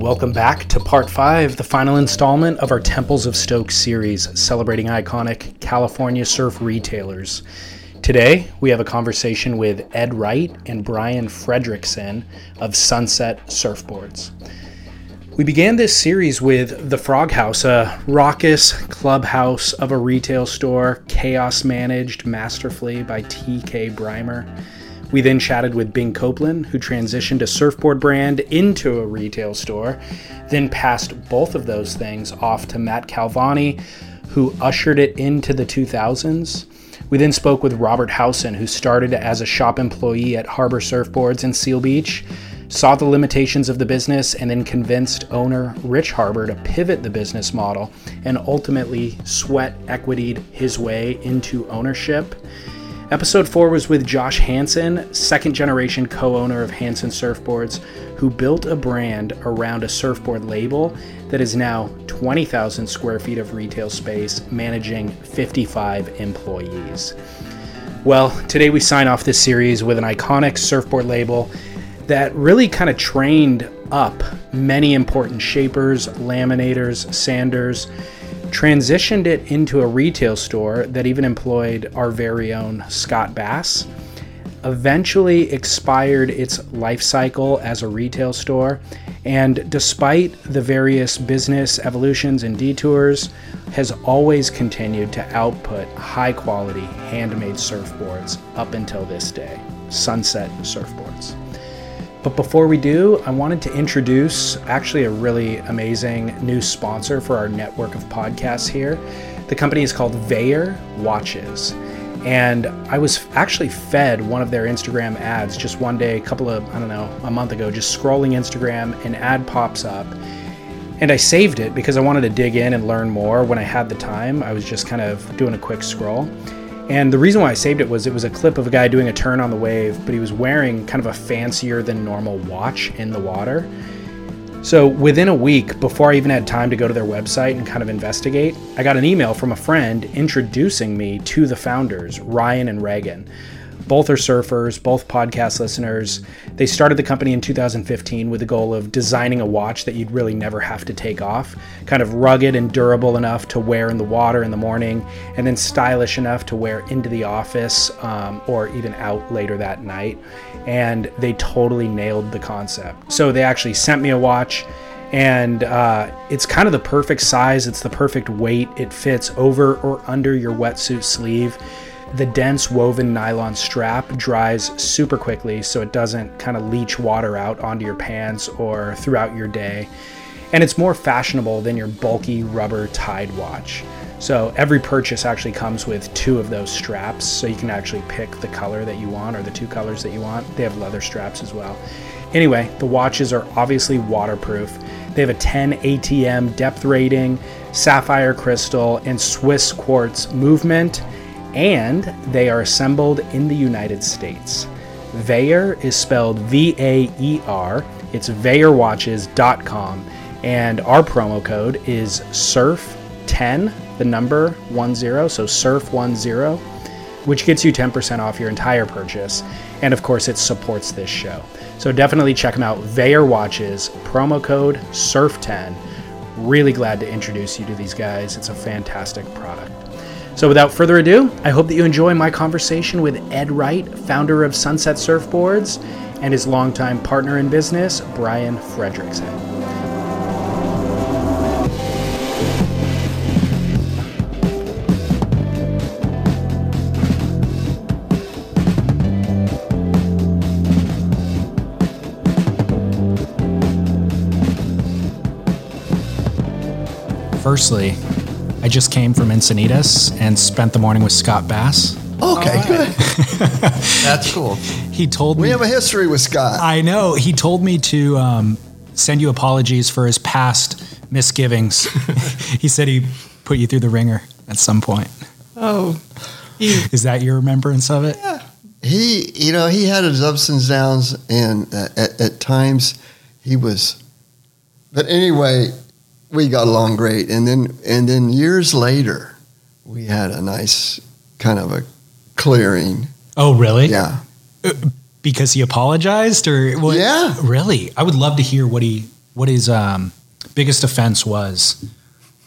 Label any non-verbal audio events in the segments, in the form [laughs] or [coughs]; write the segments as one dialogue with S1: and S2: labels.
S1: Welcome back to part five, the final installment of our Temples of Stoke series, celebrating iconic California surf retailers. Today, we have a conversation with Ed Wright and Brian Fredrickson of Sunset Surfboards. We began this series with the Frog House, a raucous clubhouse of a retail store, chaos managed masterfully by TK Brimer. We then chatted with Bing Copeland, who transitioned a surfboard brand into a retail store, then passed both of those things off to Matt Calvani, who ushered it into the 2000s. We then spoke with Robert Howson, who started as a shop employee at Harbour Surfboards in Seal Beach, saw the limitations of the business, and then convinced owner Rich Harbour to pivot the business model and ultimately sweat equitied his way into ownership. Episode 4 was with Josh Hansen, second generation co owner of Hansen Surfboards, who built a brand around a surfboard label that is now 20,000 square feet of retail space, managing 55 employees. Well, today we sign off this series with an iconic surfboard label that really kind of trained up many important shapers, laminators, sanders transitioned it into a retail store that even employed our very own Scott Bass. Eventually expired its life cycle as a retail store, and despite the various business evolutions and detours, has always continued to output high quality handmade surfboards up until this day. Sunset Surfboards. But before we do, I wanted to introduce actually a really amazing new sponsor for our network of podcasts here. The company is called Vaer Watches. And I was actually fed one of their Instagram ads just one day, a couple of, I don't know, a month ago, just scrolling Instagram, an ad pops up. And I saved it because I wanted to dig in and learn more when I had the time. I was just kind of doing a quick scroll. And the reason why I saved it was it was a clip of a guy doing a turn on the wave, but he was wearing kind of a fancier than normal watch in the water. So within a week, before I even had time to go to their website and kind of investigate, I got an email from a friend introducing me to the founders, Ryan and Reagan. Both are surfers, both podcast listeners. They started the company in 2015 with the goal of designing a watch that you'd really never have to take off, kind of rugged and durable enough to wear in the water in the morning, and then stylish enough to wear into the office um, or even out later that night. And they totally nailed the concept. So they actually sent me a watch and uh, it's kind of the perfect size. It's the perfect weight. It fits over or under your wetsuit sleeve. The dense woven nylon strap dries super quickly so it doesn't kind of leach water out onto your pants or throughout your day. And it's more fashionable than your bulky rubber tied watch. So every purchase actually comes with two of those straps, so you can actually pick the color that you want or the two colors that you want. They have leather straps as well. Anyway, the watches are obviously waterproof. They have a 10 ATM depth rating, sapphire crystal, and Swiss quartz movement and they are assembled in the United States. Vaer is spelled V A E R. It's VaerWatches.com, and our promo code is SURF10, the number 10, so SURF10, which gets you 10% off your entire purchase. And of course, it supports this show. So definitely check them out. Vaer Watches, promo code SURF10. Really glad to introduce you to these guys. It's a fantastic product. So, without further ado, I hope that you enjoy my conversation with Ed Wright, founder of Sunset Surfboards, and his longtime partner in business, Brian Fredrickson. Firstly, I just came from Encinitas and spent the morning with Scott Bass.
S2: Okay, right. good. [laughs]
S3: That's cool.
S1: He told
S2: we
S1: me.
S2: We have a history with Scott.
S1: I know. He told me to um, send you apologies for his past misgivings. [laughs] he said he put you through the ringer at some point.
S3: Oh.
S1: He, Is that your remembrance of it?
S2: Yeah. He, you know, he had his ups and downs, and uh, at, at times he was. But anyway, we got along great. And then and then years later, we had a nice kind of a clearing.
S1: Oh, really?
S2: Yeah.
S1: Because he apologized, or what?
S2: Yeah.
S1: Really? I would love to hear what he what his um, biggest offense was.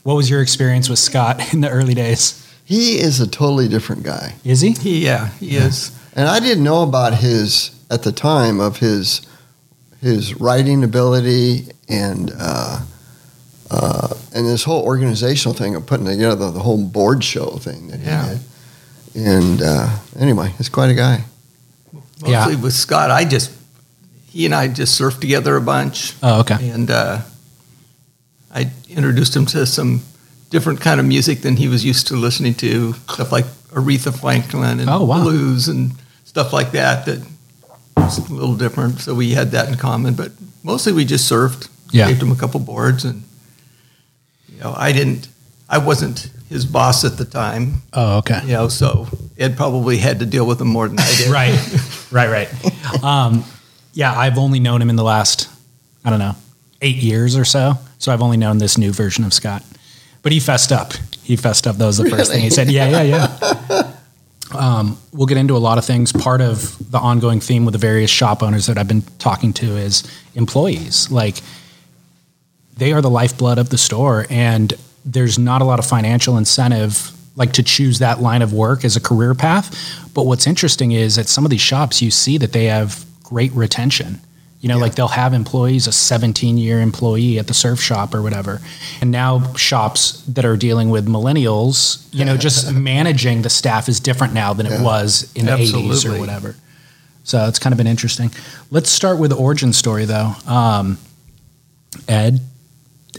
S1: What was your experience with Scott [laughs] in the early days?
S2: He is a totally different guy.
S1: Is he?
S3: He, yeah, he is.
S2: And I didn't know about his at the time of his his writing ability and uh, uh, and this whole organizational thing of putting together the whole board show thing that
S3: Yeah.
S2: he did. And uh, anyway, he's quite a guy.
S3: Mostly
S1: Yeah.
S3: with Scott, I just, he and I just surfed together a bunch.
S1: Oh, okay.
S3: And uh, I introduced him to some different kind of music than he was used to listening to, stuff like Aretha Franklin and
S1: Oh, wow.
S3: blues and stuff like that, that was a little different. So we had that in common, but mostly we just surfed.
S1: Yeah.
S3: Gave him a couple boards and, you know, I didn't, I wasn't his boss at the time,
S1: Oh, okay.
S3: you know, so Ed probably had to deal with him more than I did. [laughs]
S1: right, right, right. Um, yeah, I've only known him in the last, I don't know, eight years or so. So I've only known this new version of Scott. But he fessed up. He fessed up. That was the first thing he said. Yeah, yeah, yeah. Um, we'll get into a lot of things. Part of the ongoing theme with the various shop owners that I've been talking to is employees. Like, they are the lifeblood of the store, and there's not a lot of financial incentive like to choose that line of work as a career path. But what's interesting is at some of these shops, you see that they have great retention. You know, like they'll have employees, a 17 year employee at the surf shop or whatever. And now shops that are dealing with millennials, you know, just [laughs] managing the staff is different now than it was in the 80s or whatever. So it's kind of been interesting. Let's start with the origin story though. Um, Ed,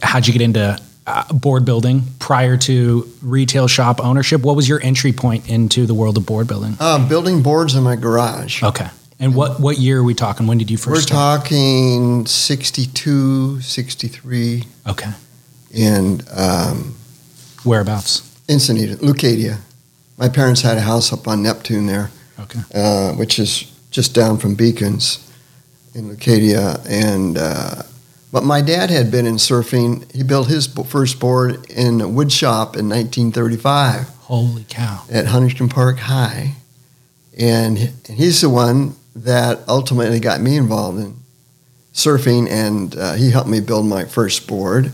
S1: how'd you get into uh, board building prior to retail shop ownership? What was your entry point into the world of board building?
S2: Uh, building boards in my garage.
S1: Okay. And what, what year are we talking? When did you 1st
S2: We're
S1: start?
S2: talking 62, 63,
S1: Okay.
S2: and um,
S1: Whereabouts?
S2: Encinitas, Leucadia. My parents had a house up on Neptune there,
S1: Okay.
S2: uh, which is just down from Beacons in Leucadia. And uh, but my dad had been in surfing. He built his first board in a wood shop in 1935
S1: Holy cow.
S2: at Huntington Park High, and he's the one that ultimately got me involved in surfing, and uh, he helped me build my first board,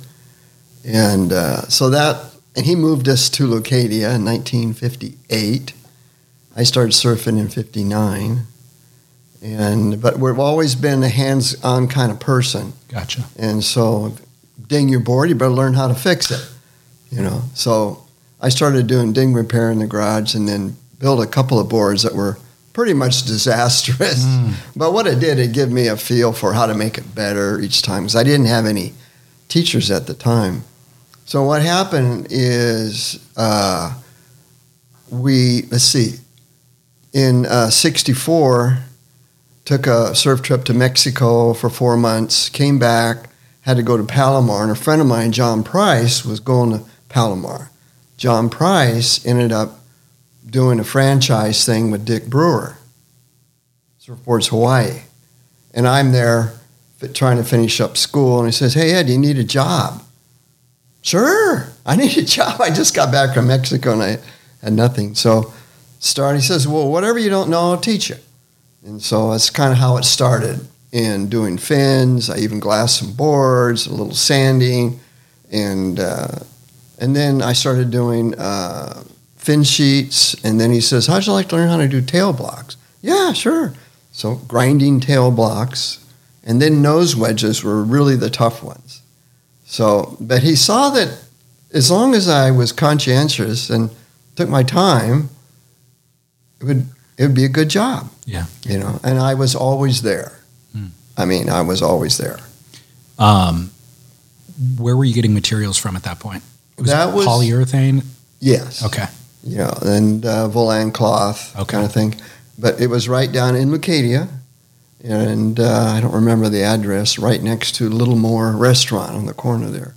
S2: and uh, so that and he moved us to Leucadia in 1958. I started surfing in '59, and but we've always been a hands-on kind of person.
S1: Gotcha.
S2: And so, ding your board, you better learn how to fix it. You know, so I started doing ding repair in the garage, and then built a couple of boards that were pretty much [laughs] disastrous. But what it did, it gave me a feel for how to make it better each time, because I didn't have any teachers at the time. So what happened is uh, we let's see, in uh, '64 took a surf trip to Mexico for four months, came back, had to go to Palomar, and a friend of mine, John Price, was going to Palomar. John Price ended up doing a franchise thing with Dick Brewer, Surfboards Hawaii. And I'm there trying to finish up school, and he says, Hey, Ed, you need a job. Sure, I [laughs] need a job. I just got back from Mexico and I had nothing. So, start. He says, Well, whatever you don't know, I'll teach you. And so that's kind of how it started in doing fins. I even glassed some boards, a little sanding, and uh, and then I started doing uh, fin sheets. And then he says, "How'd you like to learn how to do tail blocks?" Yeah, sure. So grinding tail blocks, and then nose wedges were really the tough ones. So, but he saw that as long as I was conscientious and took my time, it would it would be a good job
S1: Yeah.
S2: you know, and I was always there.
S1: Hmm.
S2: I mean, I was always there.
S1: Um, where were you getting materials from at that point? It was
S2: That was-
S1: polyurethane.
S2: Yes.
S1: Okay.
S2: You know, and uh, volan cloth
S1: Okay.
S2: kind of thing. But it was right down in Leucadia, and uh, I don't remember the address. Right next to Littlemore Restaurant on the corner there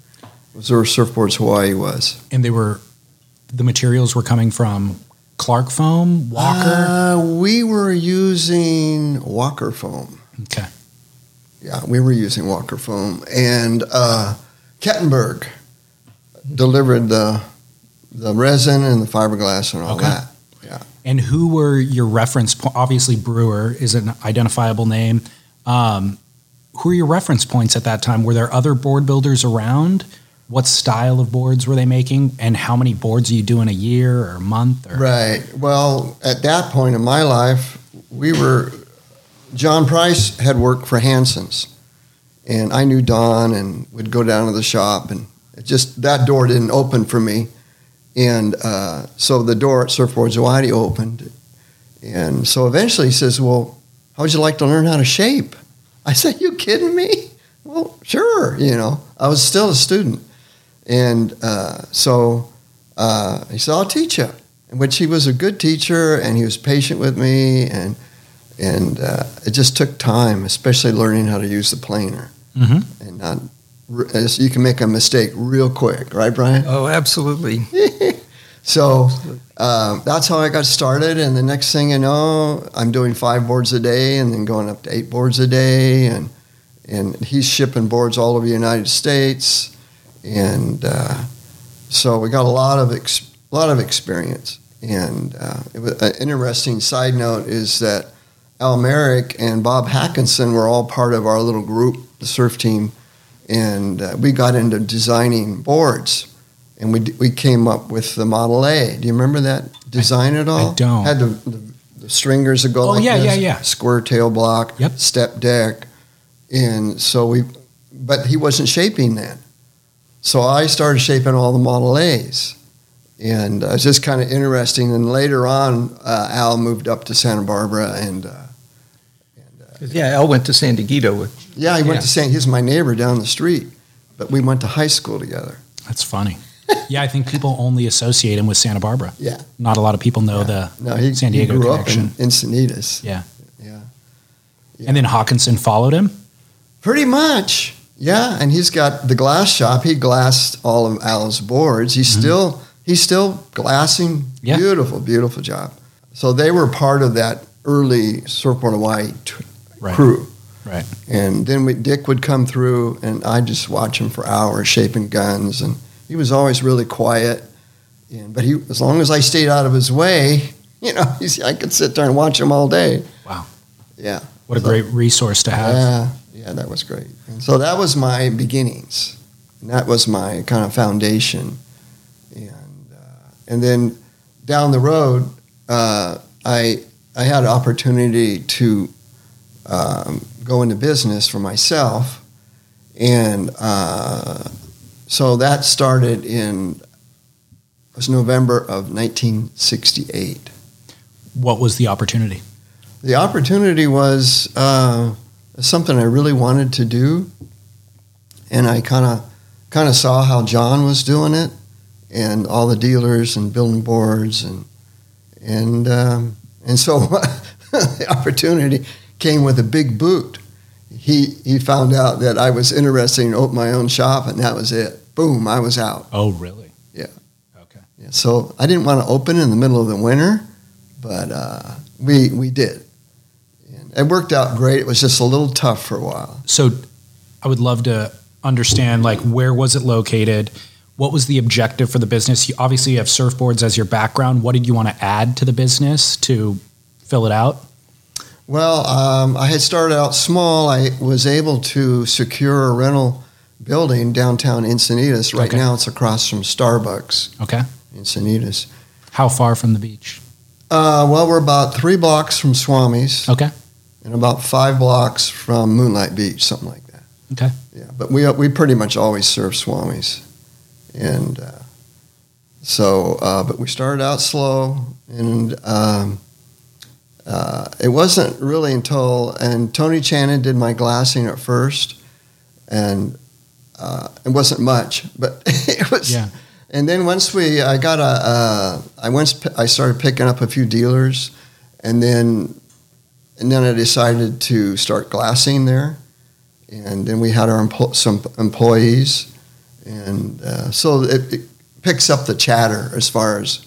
S2: was where Surfboards Hawaii was.
S1: And they were, the materials were coming from Clark Foam, Walker.
S2: Uh, we were using Walker foam.
S1: okay.
S2: Yeah, we were using Walker foam, and uh, Kettenburg delivered the the resin and the fiberglass and all
S1: Okay.
S2: that. Yeah.
S1: And who were your reference? Po- obviously, Brewer is an identifiable name. Um, who are your reference points at that time? Were there other board builders around? What style of boards were they making? And how many boards are you doing a year or a month? Or
S2: Right. Well, at that point in my life, we were. John Price had worked for Hansen's, and I knew Don and would go down to the shop, and just that door didn't open for me, and uh, so the door at Surfboards Hawaii opened, and so eventually he says, "Well, how would you like to learn how to shape?" I said, "You kidding me?" Well, sure. You know, I was still a student, and uh, so uh, he said, "I'll teach you." which he was a good teacher and he was patient with me and and uh, it just took time, especially learning how to use the planer
S1: Mhm.
S2: and not. As you can make a mistake real quick, right, Brian?
S3: Oh, absolutely. [laughs]
S2: So um, that's how I got started, and the next thing you know, I'm doing five boards a day, and then going up to eight boards a day, and and he's shipping boards all over the United States, and uh, so we got a lot of ex- lot of experience. And uh, it was, an interesting side note is that Al Merrick and Bob Hawkinson were all part of our little group, the surf team, and uh, we got into designing boards and we, d- we came up with the Model A. Do you remember that design at all?
S1: I don't.
S2: Had the, the, the stringers that go
S1: Oh,
S2: like
S1: yeah,
S2: this,
S1: yeah, yeah.
S2: square tail block,
S1: Yep.
S2: step deck, and so we, but he wasn't shaping that, so I started shaping all the Model A's, and uh, it's just kind of interesting. And later on, uh, Al moved up to Santa Barbara, and uh,
S3: 'Cause, Yeah, Al went to San Diego with
S2: yeah, he went
S1: Yeah.
S2: to San. He's my neighbor down the street, but we went to high school together.
S1: That's funny. [laughs] yeah, I think people only associate him with Santa Barbara.
S2: Yeah.
S1: Not a lot of people know the
S2: No, he,
S1: San
S2: he grew
S1: connection.
S2: up in Encinitas.
S1: Yeah.
S2: Yeah.
S1: And then Hawkinson followed him.
S2: Pretty much. Yeah, and he's got the glass shop. He glassed all of Al's boards. He's still he's still glassing.
S1: Mm-hmm. Yeah.
S2: Beautiful, beautiful job. So they were part of that early Surfboard Hawaii t-
S1: Right.
S2: crew.
S1: Right.
S2: And then we, Dick would come through, and I'd just watch him for hours shaping guns. And he was always really quiet. And, but he, as long as I stayed out of his way, [laughs] you know, he's, [laughs] I could sit there and watch him all day.
S1: Wow.
S2: Yeah.
S1: What a great resource to have.
S2: Yeah, yeah, that was great. So that was my beginnings. And that was my kind of foundation. And uh, and then down the road, uh, I I had an opportunity to um, go into business for myself, and uh, so that started in it was November of 1968.
S1: What was the opportunity?
S2: The opportunity was uh, something I really wanted to do, and I kind of kind of saw how John was doing it, and all the dealers and building boards, and and um, and so [laughs] the opportunity came with a big boot. He he found out that I was interested in opening my own shop, and that was it. Boom, I was out.
S1: Oh, really?
S2: Yeah.
S1: Okay.
S2: Yeah, so I didn't want to open in the middle of the winter, but uh, we we did. It worked out great. It was just a little tough for a while.
S1: So I would love to understand like where was it located? What was the objective for the business? You, obviously you have surfboards as your background. What did you want to add to the business to fill it out?
S2: Well, um, I had started out small. I was able to secure a rental building downtown Encinitas. Right
S1: Okay.
S2: now, it's across from Starbucks,
S1: Okay.
S2: Encinitas.
S1: How far from the beach?
S2: Uh, well, we're about three blocks from Swami's
S1: Okay.
S2: And about five blocks from Moonlight Beach, something like that.
S1: Okay.
S2: Yeah, but we we pretty much always serve Swamis, and uh, so uh, but we started out slow, and um, uh, it wasn't really until and Tony Channon did my glassing at first, and uh, it wasn't much, but [laughs] it was.
S1: Yeah.
S2: And then once we, I got a, uh, I once I started picking up a few dealers, and then, and then I decided to start glassing there, and then we had our empl- some employees, and uh, so it, it picks up the chatter as far as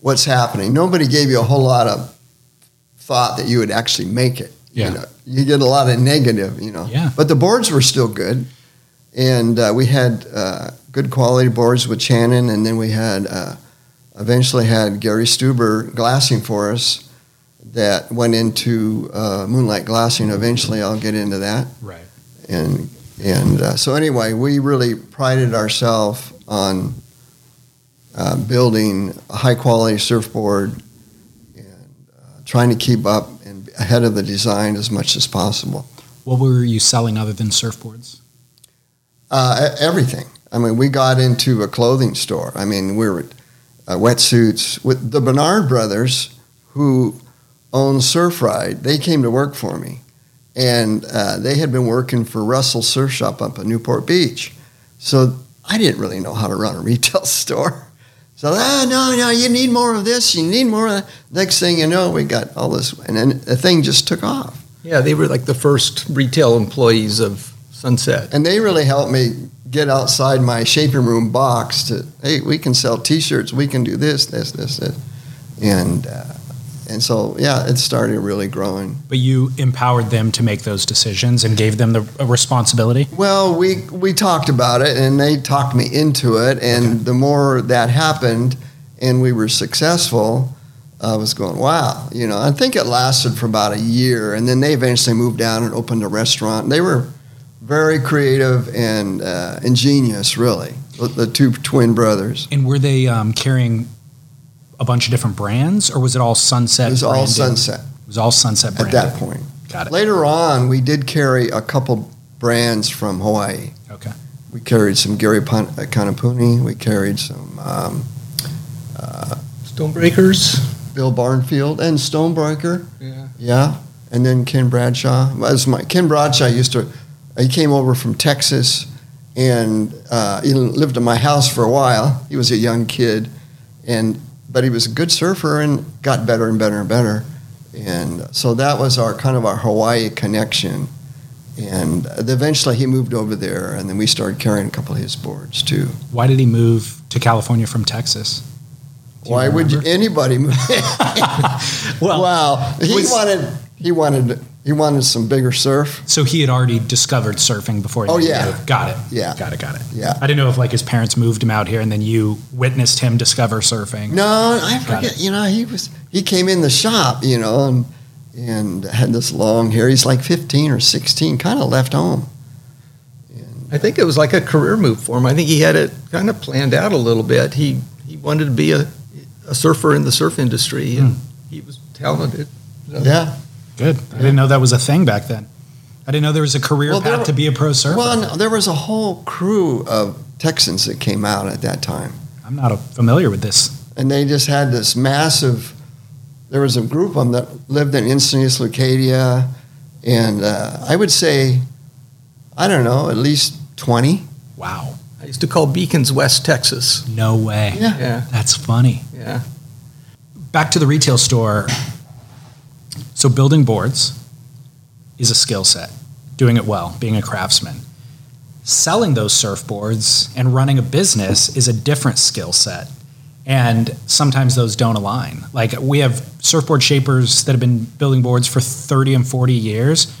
S2: what's happening. Nobody gave you a whole lot of thought that you would actually make it.
S1: Yeah.
S2: You, know, you get a lot of negative, you know.
S1: Yeah.
S2: But the boards were still good, and uh, we had uh, good quality boards with Channon, and then we had uh, eventually had Gary Stuber glassing for us. That went into uh, Moonlight Glassing. Eventually, I'll get into that.
S1: Right.
S2: And and uh, so anyway, we really prided ourselves on uh, building a high quality surfboard and uh, trying to keep up and ahead of the design as much as possible.
S1: What were you selling other than surfboards?
S2: Uh, everything. I mean, we got into a clothing store. I mean, we were uh, wetsuits with the Bernard brothers, who own Surf Ride. They came to work for me, and uh, they had been working for Russell Surf Shop up at Newport Beach. So I didn't really know how to run a [laughs] retail store. So ah, no, no, you need more of this. You need more of that. Next thing you know, we got all this, and then the thing just took off.
S3: Yeah, they were like the first retail employees of Sunset.
S2: And they really helped me get outside my shaping room box to, hey, we can sell T-shirts, we can do this, this, this, this, and uh, and so yeah, it started really growing.
S1: But you empowered them to make those decisions and gave them the responsibility.
S2: Well, we we talked about it, and they talked me into it, and
S1: Okay.
S2: the more that happened, and we were successful. I was going, wow, you know. I think it lasted for about a year, and then they eventually moved down and opened a restaurant. They were very creative and uh, ingenious, really. The, the two twin brothers.
S1: And were they um, carrying a bunch of different brands, or was it all Sunset?
S2: It was all? Sunset
S1: It was all Sunset
S2: at that point.
S1: Got it.
S2: Later on, we did carry a couple brands from Hawaii.
S1: Okay.
S2: We carried some Gary Pun- uh, Kanapuni. We carried some um, uh,
S3: Stonebreakers.
S2: Bill Barnfield and Stonebreaker.
S3: Yeah.
S2: Yeah, and then Ken Bradshaw. Was my Ken Bradshaw used to. He came over from Texas, and uh, he lived in my house for a while. He was a young kid, and but he was a good surfer and got better and better and better. And so that was our kind of our Hawaii connection. And eventually he moved over there, and then we started carrying a couple of his boards too.
S1: Why did he move to California from Texas?
S2: Why would you, anybody move? [laughs] [laughs]
S1: Well,
S2: wow, he
S1: was-
S2: wanted he wanted he wanted some bigger surf.
S1: so he had already discovered surfing before. He
S2: Oh,
S1: moved.
S2: yeah.
S1: Got it.
S2: Yeah.
S1: Got it. Got it.
S2: Yeah.
S1: I didn't know if like his parents moved him out here and then you witnessed him discover surfing.
S2: No, I forget. You know, he was he came in the shop, you know, and and had this long hair. He's like fifteen or sixteen, kind of left home. And,
S3: I think it was like a career move for him. I think he had it kind of planned out a little bit. He he wanted to be a, a surfer in the surf industry, and hmm. he was talented.
S2: yeah.
S1: Good. I didn't know that was a thing back then. I didn't know there was a career
S2: Well,
S1: path
S2: were-
S1: to be a pro surfer.
S2: Well, no, there was a whole crew of Texans that came out at that time,
S1: I'm not familiar with this.
S2: and they just had this massive. There was a group of them that lived in Encinitas, Leucadia, and uh, I would say, I don't know, at least twenty.
S1: Wow.
S3: I used to call Beacons West Texas.
S1: No way.
S2: Yeah.
S3: Yeah,
S1: That's funny.
S3: yeah.
S1: Back to the retail store. So building boards is a skill set. Doing it well, being a craftsman. Selling those surfboards and running a business is a different skill set. And sometimes those don't align. Like we have surfboard shapers that have been building boards for 30 and 40 years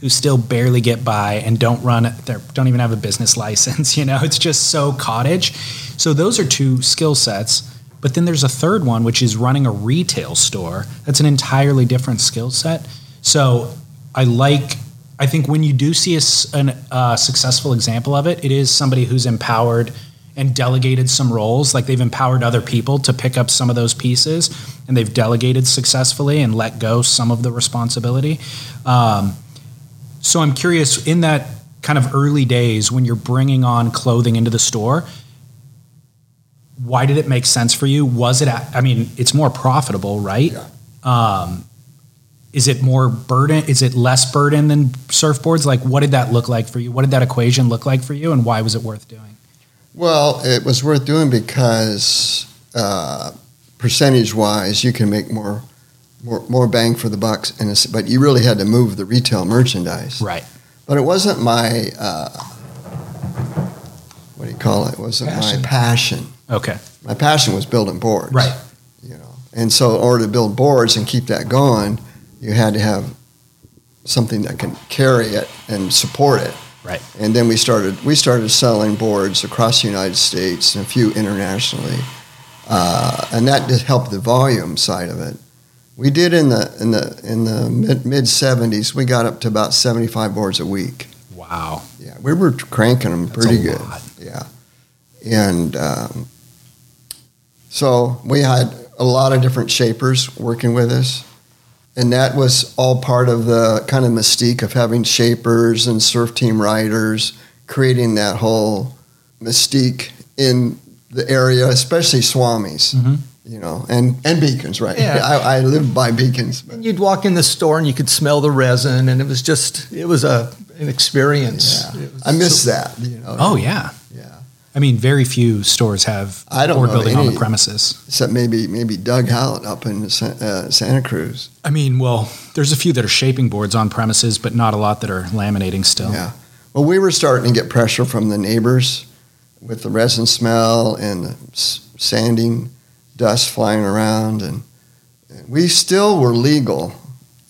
S1: who still barely get by and don't run they don't even have a business [laughs] license, you know. It's just so cottage. So those are two skill sets. But then there's a third one, which is running a retail store. That's an entirely different skill set. So I like, I think when you do see a, uh, successful example of it, it is somebody who's empowered and delegated some roles. Like they've empowered other people to pick up some of those pieces and they've delegated successfully and let go some of the responsibility. Um, so I'm curious in that kind of early days when you're bringing on clothing into the store, why did it make sense for you? Was it, I mean, it's more profitable, right?
S2: Yeah.
S1: Um, is it more burden? Is it less burden than surfboards? Like, what did that look like for you? What did that equation look like for you, and why was it worth doing?
S2: Well, it was worth doing because uh, percentage-wise, you can make more, more, more bang for the bucks. And it's, but you really had to move the retail merchandise.
S1: Right.
S2: But it wasn't my uh, what do you call it? Wasn't
S3: Passion.
S2: my passion.
S1: Okay.
S2: My passion was building boards.
S1: Right.
S2: You know, and so in order to build boards and keep that going, you had to have something that can carry it and support it.
S1: Right.
S2: And then we started we started selling boards across the United States and a few internationally, uh, and that just helped the volume side of it. We did in the in the in the mid mid seventies. We got up to about seventy five boards a week.
S1: Wow.
S2: Yeah, we were cranking them
S1: That's
S2: pretty good.
S1: lot.
S2: And um, so we had a lot of different shapers working with us, and that was all part of the kind of mystique of having shapers and surf team riders, creating that whole mystique in the area, especially Swamis.
S1: Mhm.
S2: You know, and, and beacons, right?
S3: Yeah. [laughs]
S2: I, I live by beacons. but-
S3: And you'd walk in the store and you could smell the resin, and it was just it was a an experience.
S2: Yeah. I miss
S3: so-
S2: that. You know.
S1: Oh yeah.
S2: Yeah.
S1: I mean, very few stores have
S2: I don't
S1: board building on the premises.
S2: Except maybe maybe Doug Hallett up in uh, Santa Cruz.
S1: I mean, well, there's a few that are shaping boards on premises, but not a lot that are laminating still.
S2: Yeah. Well, we were starting to get pressure from the neighbors with the resin smell and the sanding dust flying around, and and we still were legal,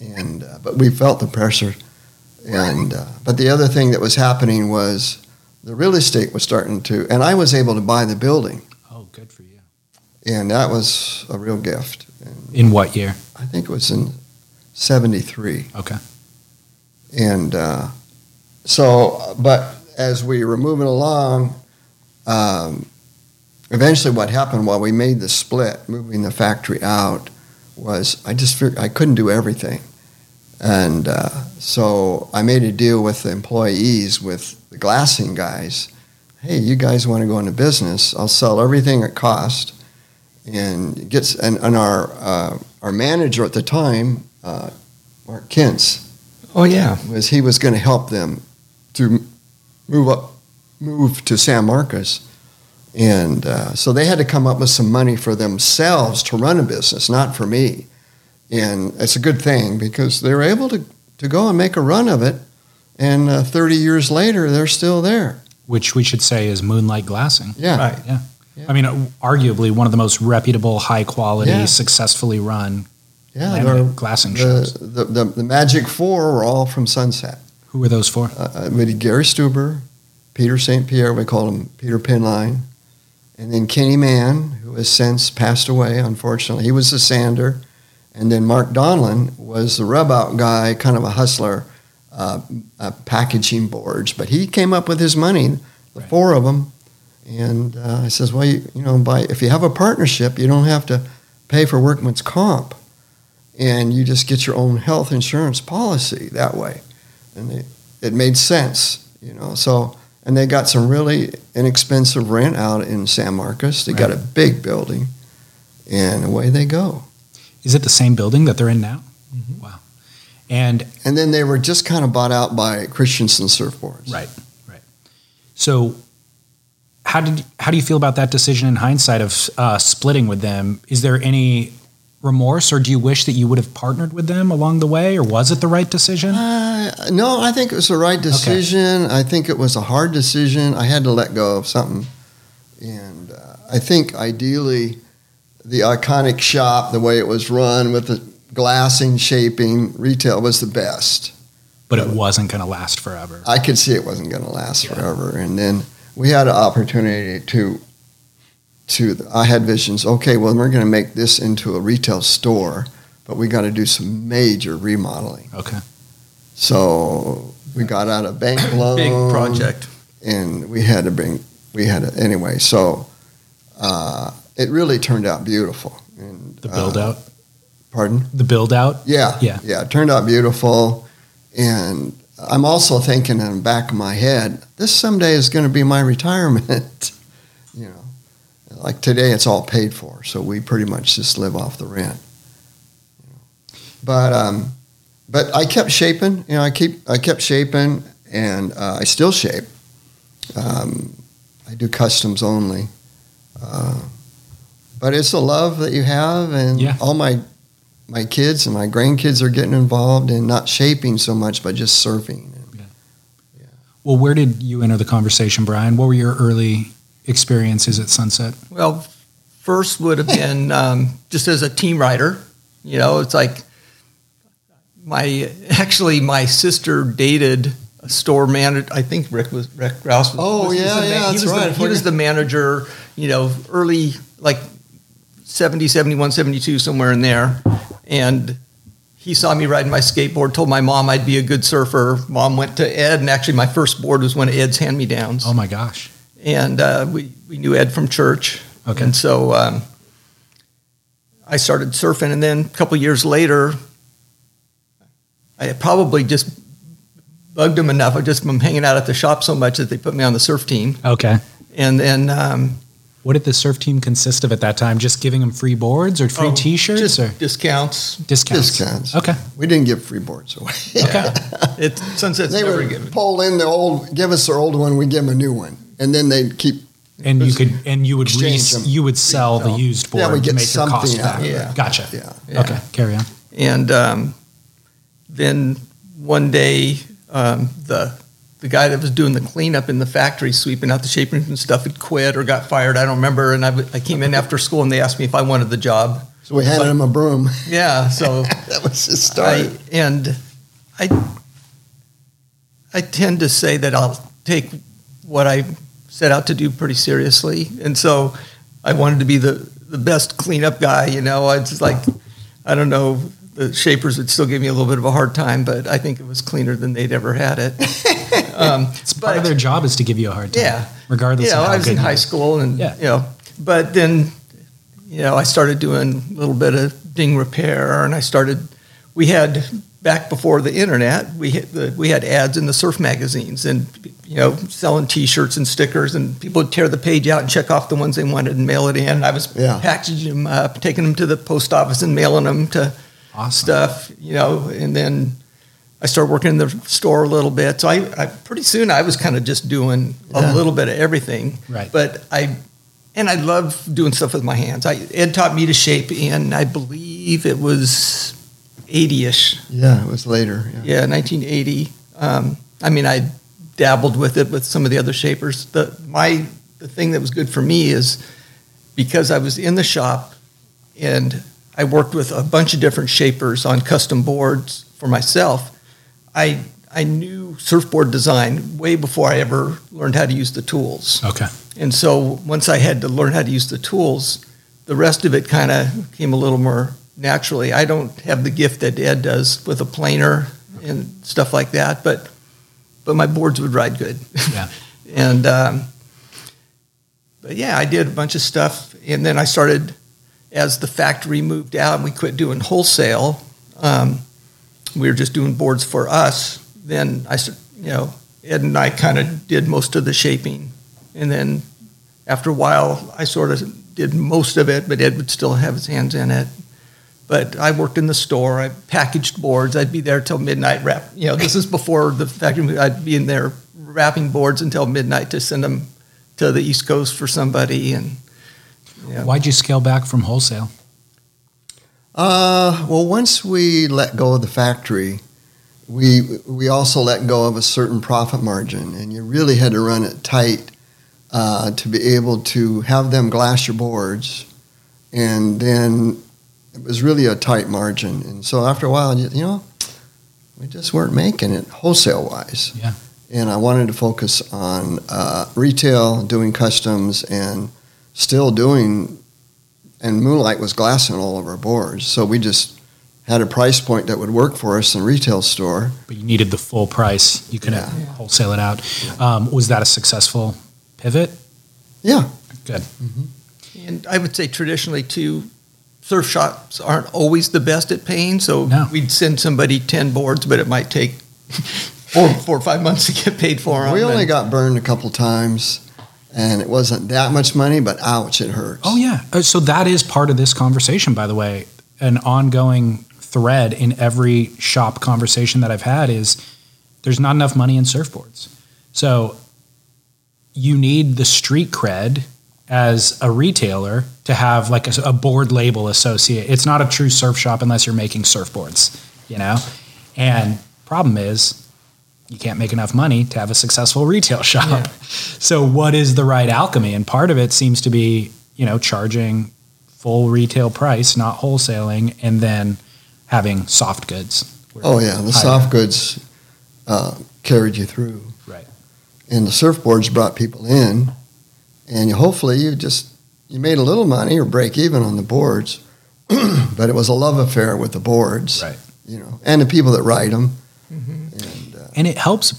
S2: and uh, but we felt the pressure. And uh, but the other thing that was happening was the real estate was starting to, and I was able to buy the building,
S1: Oh, good for you.
S2: and that was a real gift. And
S1: In what year?
S2: I think it was in '73.
S1: Okay.
S2: And uh, so, but as we were moving along, um, eventually what happened while we made the split, moving the factory out, was I just figured I couldn't do everything. And uh, so I made a deal with the employees, with the glassing guys. Hey, you guys want to go into business? I'll sell everything at cost. And gets and, and our uh, our manager at the time, uh, Mark Kintz,
S3: Oh yeah,
S2: was he was going to help them to move up, move to San Marcos, and uh, so they had to come up with some money for themselves to run a business, not for me. And it's a good thing because they were able to to go and make a run of it, and uh, 30 years later they're still there.
S1: Which we should say is Moonlight Glassing.
S2: Yeah,
S3: right.
S2: Yeah.
S1: I mean, arguably one of the most reputable, high quality,
S2: Yeah.
S1: successfully run
S2: yeah.
S1: laminate
S2: they're-
S1: glassing
S2: The,
S1: shops.
S2: the, the, the Magic Four were all from Sunset.
S1: Who were those four?
S2: uh, uh, we did Gary Stuber, Peter St. Pierre, we called him Peter Pinline, and then Kenny Mann, who has since passed away, unfortunately. He was the sander. And then Mark Donlin was the rub out guy, kind of a hustler, uh, uh, packaging boards. But he came up with his money, the
S1: Right.
S2: four of them. And uh, I says, well, you, you know, by, if you have a partnership, you don't have to pay for workman's comp. And you just get your own health insurance policy that way. And it, it made sense, you know. So, and they got some really inexpensive rent out in San Marcos. They got a big building, and away they go.
S1: Is it the same building that they're in now?
S2: Mm-hmm.
S1: Wow. And
S2: And then they were just kind of bought out by Christenson Surfboards.
S1: right, right. So, how did how do you feel about that decision in hindsight of uh, splitting with them? Is there any remorse, or do you wish that you would have partnered with them along the way, or was it the right decision?
S2: Uh, no, I think it was the right decision. I think it was a hard decision. I had to let go of something. And uh, I think ideally, the iconic shop, the way it was run with the glassing, shaping, retail was the best.
S1: But it wasn't going to last forever.
S2: I could see it wasn't going to last
S1: Yeah.
S2: forever. And then we had an opportunity to, to I had visions. Okay, well, we're going to make this into a retail store, but we got to do some major remodeling.
S1: Okay.
S2: So we got out a bank [coughs] loan,
S3: Big project.
S2: and we had to bring. We had to anyway. So uh, it really turned out beautiful. And,
S1: The build
S2: uh,
S1: out.
S2: Pardon?
S1: The build out.
S2: Yeah,
S1: Yeah.
S2: yeah. It turned out beautiful, and I'm also thinking in the back of my head, this someday is going to be my [laughs] retirement. you know, like today, it's all paid for, so we pretty much just live off the rent. But um, but I kept shaping. You know, I keep I kept shaping, and uh, I still shape. Um, I do customs only. Uh, but it's a love that you have, and
S1: Yeah.
S2: all my my kids and my grandkids are getting involved in not shaping so much, but just surfing. Yeah.
S1: Well, where did you enter the conversation, Brian? What were your early experiences at Sunset?
S3: Well, first would have been [laughs] um, just as a team rider. You know, it's like my actually my sister dated a store manager. I think Rick was Rick Rouse. Was,
S2: Oh,
S3: was, he was
S2: yeah,
S3: the
S2: yeah,
S3: he
S2: that's
S3: was
S2: right.
S3: The, he was the manager. You know, early like 70, 71, 72, somewhere in there, and. He saw me riding my skateboard, told my mom I'd be a good surfer. Mom went to Ed, and actually, my first board was one of Ed's hand me downs
S1: Oh my gosh.
S3: and uh, we, we knew Ed from church.
S1: Okay.
S3: And so um, I started surfing, and then a couple years later, I probably just bugged them enough. I just been hanging out at the shop so much that they put me on the surf team.
S1: Okay.
S3: And then um,
S1: What did the surf team consist of at that time? Just giving them free boards or free
S3: oh,
S1: T-shirts
S3: just
S1: or
S3: discounts.
S1: discounts?
S2: Discounts.
S1: Okay.
S2: We didn't give free boards away.
S1: Okay. [laughs]
S3: It Sunset's
S2: they
S3: never
S2: would
S3: given.
S2: pull in the old, give us their old one, we give them a new one, and then they'd keep.
S1: And you could and you would re- you would sell the used board
S2: Yeah, we
S1: to
S2: get
S1: make your cost
S2: something
S1: back.
S2: of
S3: it. Yeah.
S1: Gotcha.
S2: Yeah.
S3: Yeah.
S1: Okay. Carry on.
S3: And um, then one day, um, the the guy that was doing the cleanup in the factory, sweeping out the shape rooms and stuff, had quit or got fired. I don't remember. And I, w- I came in after school and they asked me if I wanted the job.
S2: So we handed him a broom.
S3: Yeah, so [laughs]
S2: that was the start.
S3: I and I I tend to say that I'll take what I set out to do pretty seriously, and so I wanted to be the the best cleanup guy. You know, it's like I don't know. The shapers would still give me a little bit of a hard time, but I think it was cleaner than they'd ever had it. [laughs] [laughs] Um,
S1: It's part of their job is to give you a hard time.
S3: Yeah.
S1: Regardless
S3: you know,
S1: of how
S3: I was
S1: good
S3: in high
S1: are.
S3: school, and
S1: Yeah.
S3: you know, but then, you know, I started doing a little bit of ding repair, and I started. We had back before the internet, we had the, we had ads in the surf magazines, and you know, selling T-shirts and stickers, and people would tear the page out and check off the ones they wanted and mail it in. I was
S2: Yeah.
S3: packaging them up, taking them to the post office, and mailing them to
S1: Awesome.
S3: stuff, you know, and then I started working in the store a little bit. So I, I pretty soon I was kind of just doing
S2: Yeah.
S3: a little bit of everything.
S1: Right.
S3: But I, and I love doing stuff with my hands. I, Ed taught me to shape in, I believe it was 80-ish.
S2: yeah, it was later. Yeah.
S3: Yeah, 1980. Um, I mean, I dabbled with it with some of the other shapers. The my the thing that was good for me is because I was in the shop and I worked with a bunch of different shapers on custom boards for myself. I I knew surfboard design way before I ever learned how to use the tools.
S1: Okay.
S3: And so once I had to learn how to use the tools, the rest of it kind of came a little more naturally. I don't have the gift that Ed does with a planer and stuff like that, but but my boards would ride good.
S1: Yeah. [laughs]
S3: and um, but yeah, I did a bunch of stuff, and then I started as the factory moved out and we quit doing wholesale. Um, we were just doing boards for us. Then I, you know, Ed and I kind of did most of the shaping, and then after a while, I sort of did most of it, but Ed would still have his hands in it. But I worked in the store. I packaged boards. I'd be there till midnight. Wrap. You know, this is before the factory. I'd be in there wrapping boards until midnight to send them to the East Coast for somebody. And yeah.
S1: Why'd you scale back from wholesale?
S2: Uh, well, once we let go of the factory, we we also let go of a certain profit margin, and you really had to run it tight uh, to be able to have them glass your boards, and then it was really a tight margin. And so after a while, you, you know, we just weren't making it wholesale wise.
S1: Yeah.
S2: And I wanted to focus on uh, retail, doing customs, and still doing and Moonlight was glassing all of our boards. So we just had a price point that would work for us in retail store.
S1: But you needed the full price. You couldn't
S2: Yeah.
S1: wholesale it out. Um, was that a successful pivot?
S2: Yeah.
S1: Good.
S3: And I would say traditionally too, surf shops aren't always the best at paying. So
S1: No.
S3: we'd send somebody ten boards, but it might take [laughs] four, four or five months to get paid for them.
S2: We only
S3: And-
S2: got burned a couple times, and it wasn't that much money, but ouch, it hurts.
S1: Oh yeah. Uh, So that is part of this conversation, by the way. An ongoing thread in every shop conversation that I've had is there's not enough money in surfboards. So you need the street cred as a retailer to have like a, a board label associate. It's not a true surf shop unless you're making surfboards, you know? And problem is you can't make enough money to have a successful retail [laughs] shop.
S3: Yeah.
S1: So what is the right alchemy? And part of it seems to be, you know, charging full retail price, not wholesaling, and then having soft goods.
S2: Oh yeah, the
S1: Higher.
S2: soft goods. uh, carried you through.
S1: Right.
S2: And the surfboards brought people in, and you, hopefully you just you made a little money or break even on the boards, [clears throat] but it was a love affair with the boards,
S1: Right.
S2: you know, and the people that ride them.
S3: Mhm.
S2: And
S1: it helps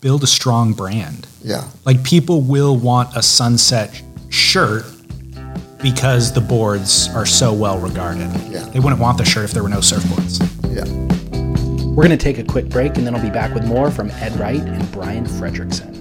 S1: build a strong brand.
S2: yeah,
S1: Like people will want a sunset shirt because the boards are so well regarded.
S2: Yeah.
S1: They wouldn't want the shirt if there were no surfboards.
S2: yeah.
S1: We're going to take a quick break and then I'll be back with more from Ed Wright and Brian Fredrickson.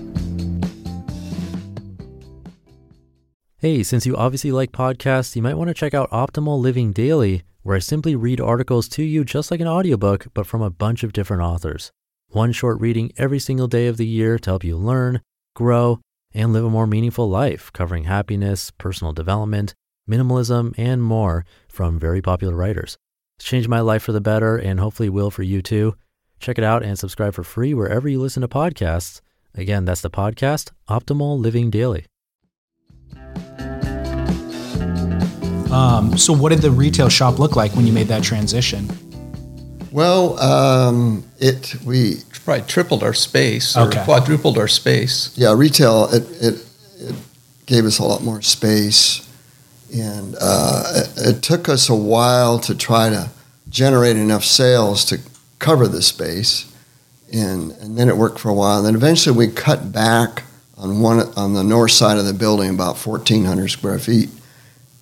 S4: Hey, since you obviously like podcasts, you might want to check out Optimal Living Daily, where I simply read articles to you just like an audiobook, but from a bunch of different authors. One short reading every single day of the year to help you learn, grow, and live a more meaningful life, covering happiness, personal development, minimalism, and more from very popular writers. It's changed my life for the better and hopefully will for you too. Check it out and subscribe for free wherever you listen to podcasts. Again, that's the podcast, Optimal Living Daily.
S1: Um, so, what did the retail shop look like when you made that transition?
S2: Well, um, it we
S3: Probably tripled our space or
S1: Okay.
S3: quadrupled our space.
S2: yeah retail it it, it gave us a lot more space, and uh, it, it took us a while to try to generate enough sales to cover the space, and and then it worked for a while. And then eventually we cut back on one on the north side of the building about fourteen hundred square feet,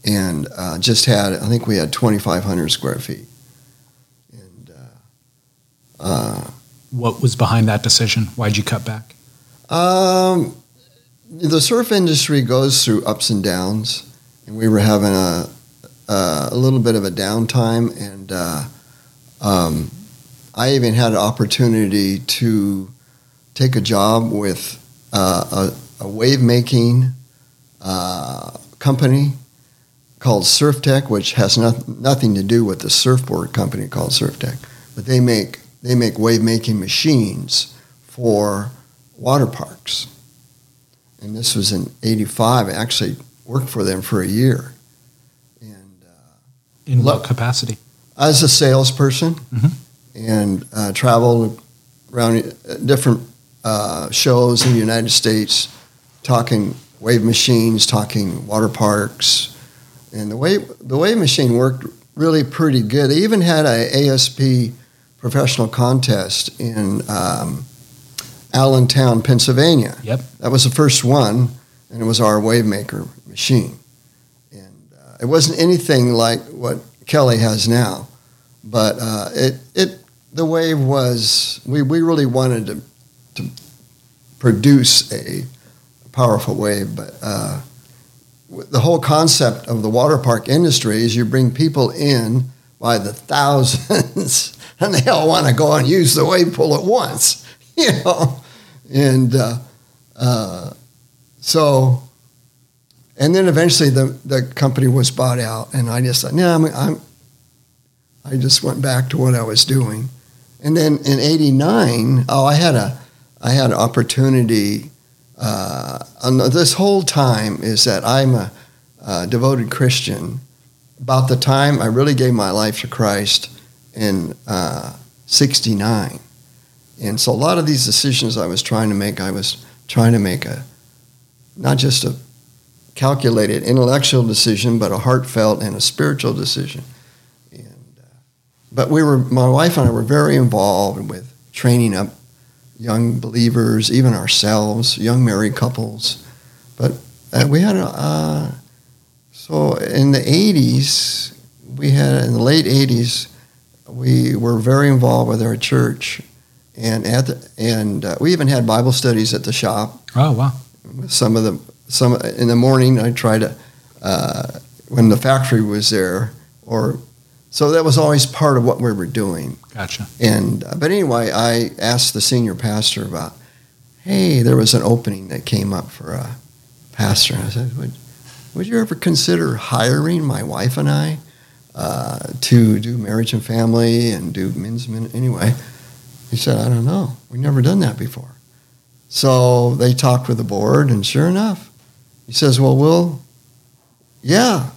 S2: and uh, just had I think we had twenty five hundred square feet, and.
S1: What was behind that decision? Why'd you cut back?
S2: Um, the surf industry goes through ups and downs, and we were having a a, a little bit of a downtime, and uh, um, I even had an opportunity to take a job with uh, a, a wave making uh, company called SurfTech, which has not, nothing to do with the surfboard company called SurfTech, but they make they make wave making machines for water parks. And this was in 85. I actually worked for them for a year. And uh,
S1: In what capacity?
S2: As a salesperson
S1: Mhm.
S2: and uh, traveled around uh, different uh, shows in the United States talking wave machines, talking water parks. And the wave, the wave machine worked really pretty good. They even had a ASP professional contest in um, Allentown, Pennsylvania.
S1: Yep.
S2: That was the first one, and it was our wave maker machine. And uh, it wasn't anything like what Kelly has now, but uh, it it the wave was we, we really wanted to to produce a powerful wave, but uh, the whole concept of the water park industry is you bring people in by the thousands, [laughs] and they all want to go and use the wave pool at once, [laughs] you know, and uh, uh, so. And then eventually the, the company was bought out, and I just thought, no, I'm, I'm, I just went back to what I was doing. And then in '89, oh, I had a, I had an opportunity. Uh, this whole time is that I'm a, uh devoted Christian. About the time I really gave my life to Christ in '69, and so a lot of these decisions I was trying to make, I was trying to make a, not just a calculated intellectual decision, but a heartfelt and a spiritual decision. And, uh, but we were, my wife and I were very involved with training up young believers, even ourselves, young married couples. But uh, we had, a, uh, so in the 80s, we had, in the late 80s, we were very involved with our church. And, at the, and uh, we even had Bible studies at the shop
S1: Oh, wow.
S2: some of the some in the morning I tried to uh, when the factory was there or so that was always part of what we were doing
S1: Gotcha.
S2: and uh, but anyway I asked the senior pastor about hey there was an opening that came up for a pastor and I said would would you ever consider hiring my wife and I uh, to do marriage and family and do men's min anyway he said I don't know we've never done that before so they talked with the board, and sure enough, he says, "Well, we'll, yeah,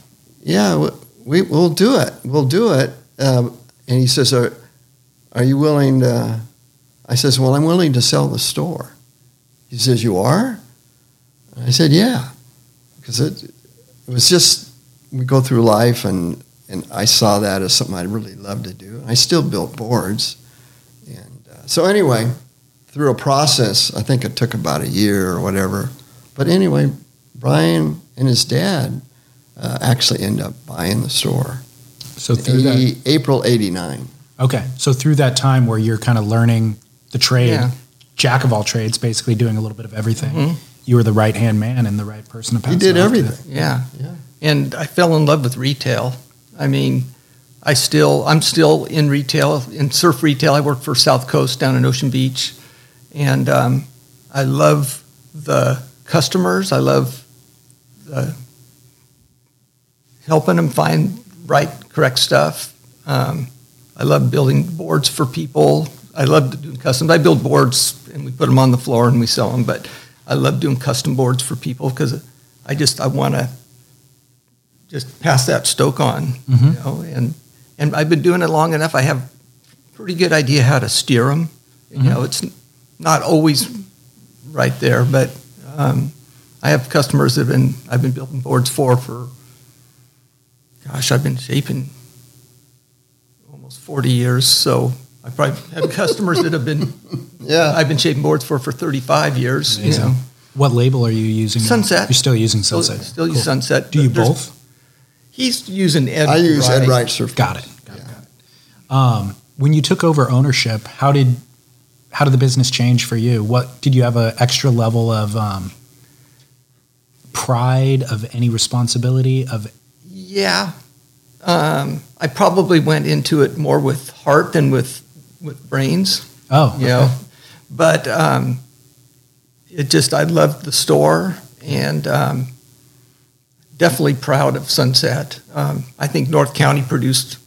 S2: yeah, we, we we'll do it. We'll do it." Um, and he says, "Are, are you willing to I says, well, I'm willing to sell the store. He says, you are? I said, yeah, because it, it was just we go through life, and and I saw that as something I'd really love to do. I still built boards, and uh, so anyway, through a process, I think it took about a year or whatever. But anyway, Brian and his dad uh, actually end up buying the store.
S1: So through that,
S2: April '89.
S1: okay. So through that time where you're kind of learning the trade,
S3: Yeah.
S1: jack of all trades, basically doing a little bit of everything.
S3: Mhm.
S1: You were the right hand man and the right person to pass.
S2: He
S1: it
S2: did
S1: off to.
S2: everything.
S3: Yeah.
S2: Yeah.
S3: And I fell in love with retail. I mean, I still, I'm still in retail, in surf retail. I work for South Coast down in Ocean Beach. And um, I love the customers. I love the helping them find right, correct stuff. Um, I love building boards for people. I love doing customs. I build boards and we put them on the floor and we sell them. But I love doing custom boards for people because I just I want to just pass that stoke on,
S1: Mhm.
S3: you know. And and I've been doing it long enough. I have a pretty good idea how to steer them. You know, it's not always right there, but um, I have customers that have been I've been building boards for for gosh, I've been shaping almost 40 years. So I probably have customers that have been [laughs]
S2: Yeah.
S3: I've been shaping boards for for 35 years. You know.
S1: What label are you using? now?
S3: Sunset.
S1: You're still using
S3: Still,
S1: Sunset.
S3: still use
S1: Cool.
S3: Sunset.
S1: Do you
S3: There's-
S1: both?
S3: He's using Ed.
S2: I use Ed
S3: Wright.
S2: Wright Surf.
S1: Got it. Got it. Got it. Um, when you took over ownership, how did how did the business change for you? What did you have an extra level of um, pride, of any responsibility, of
S3: Yeah. Um, I probably went into it more with heart than with with brains.
S1: oh,
S3: you know. But um, it just I loved the store and um, definitely proud of Sunset. Um, I think North County produced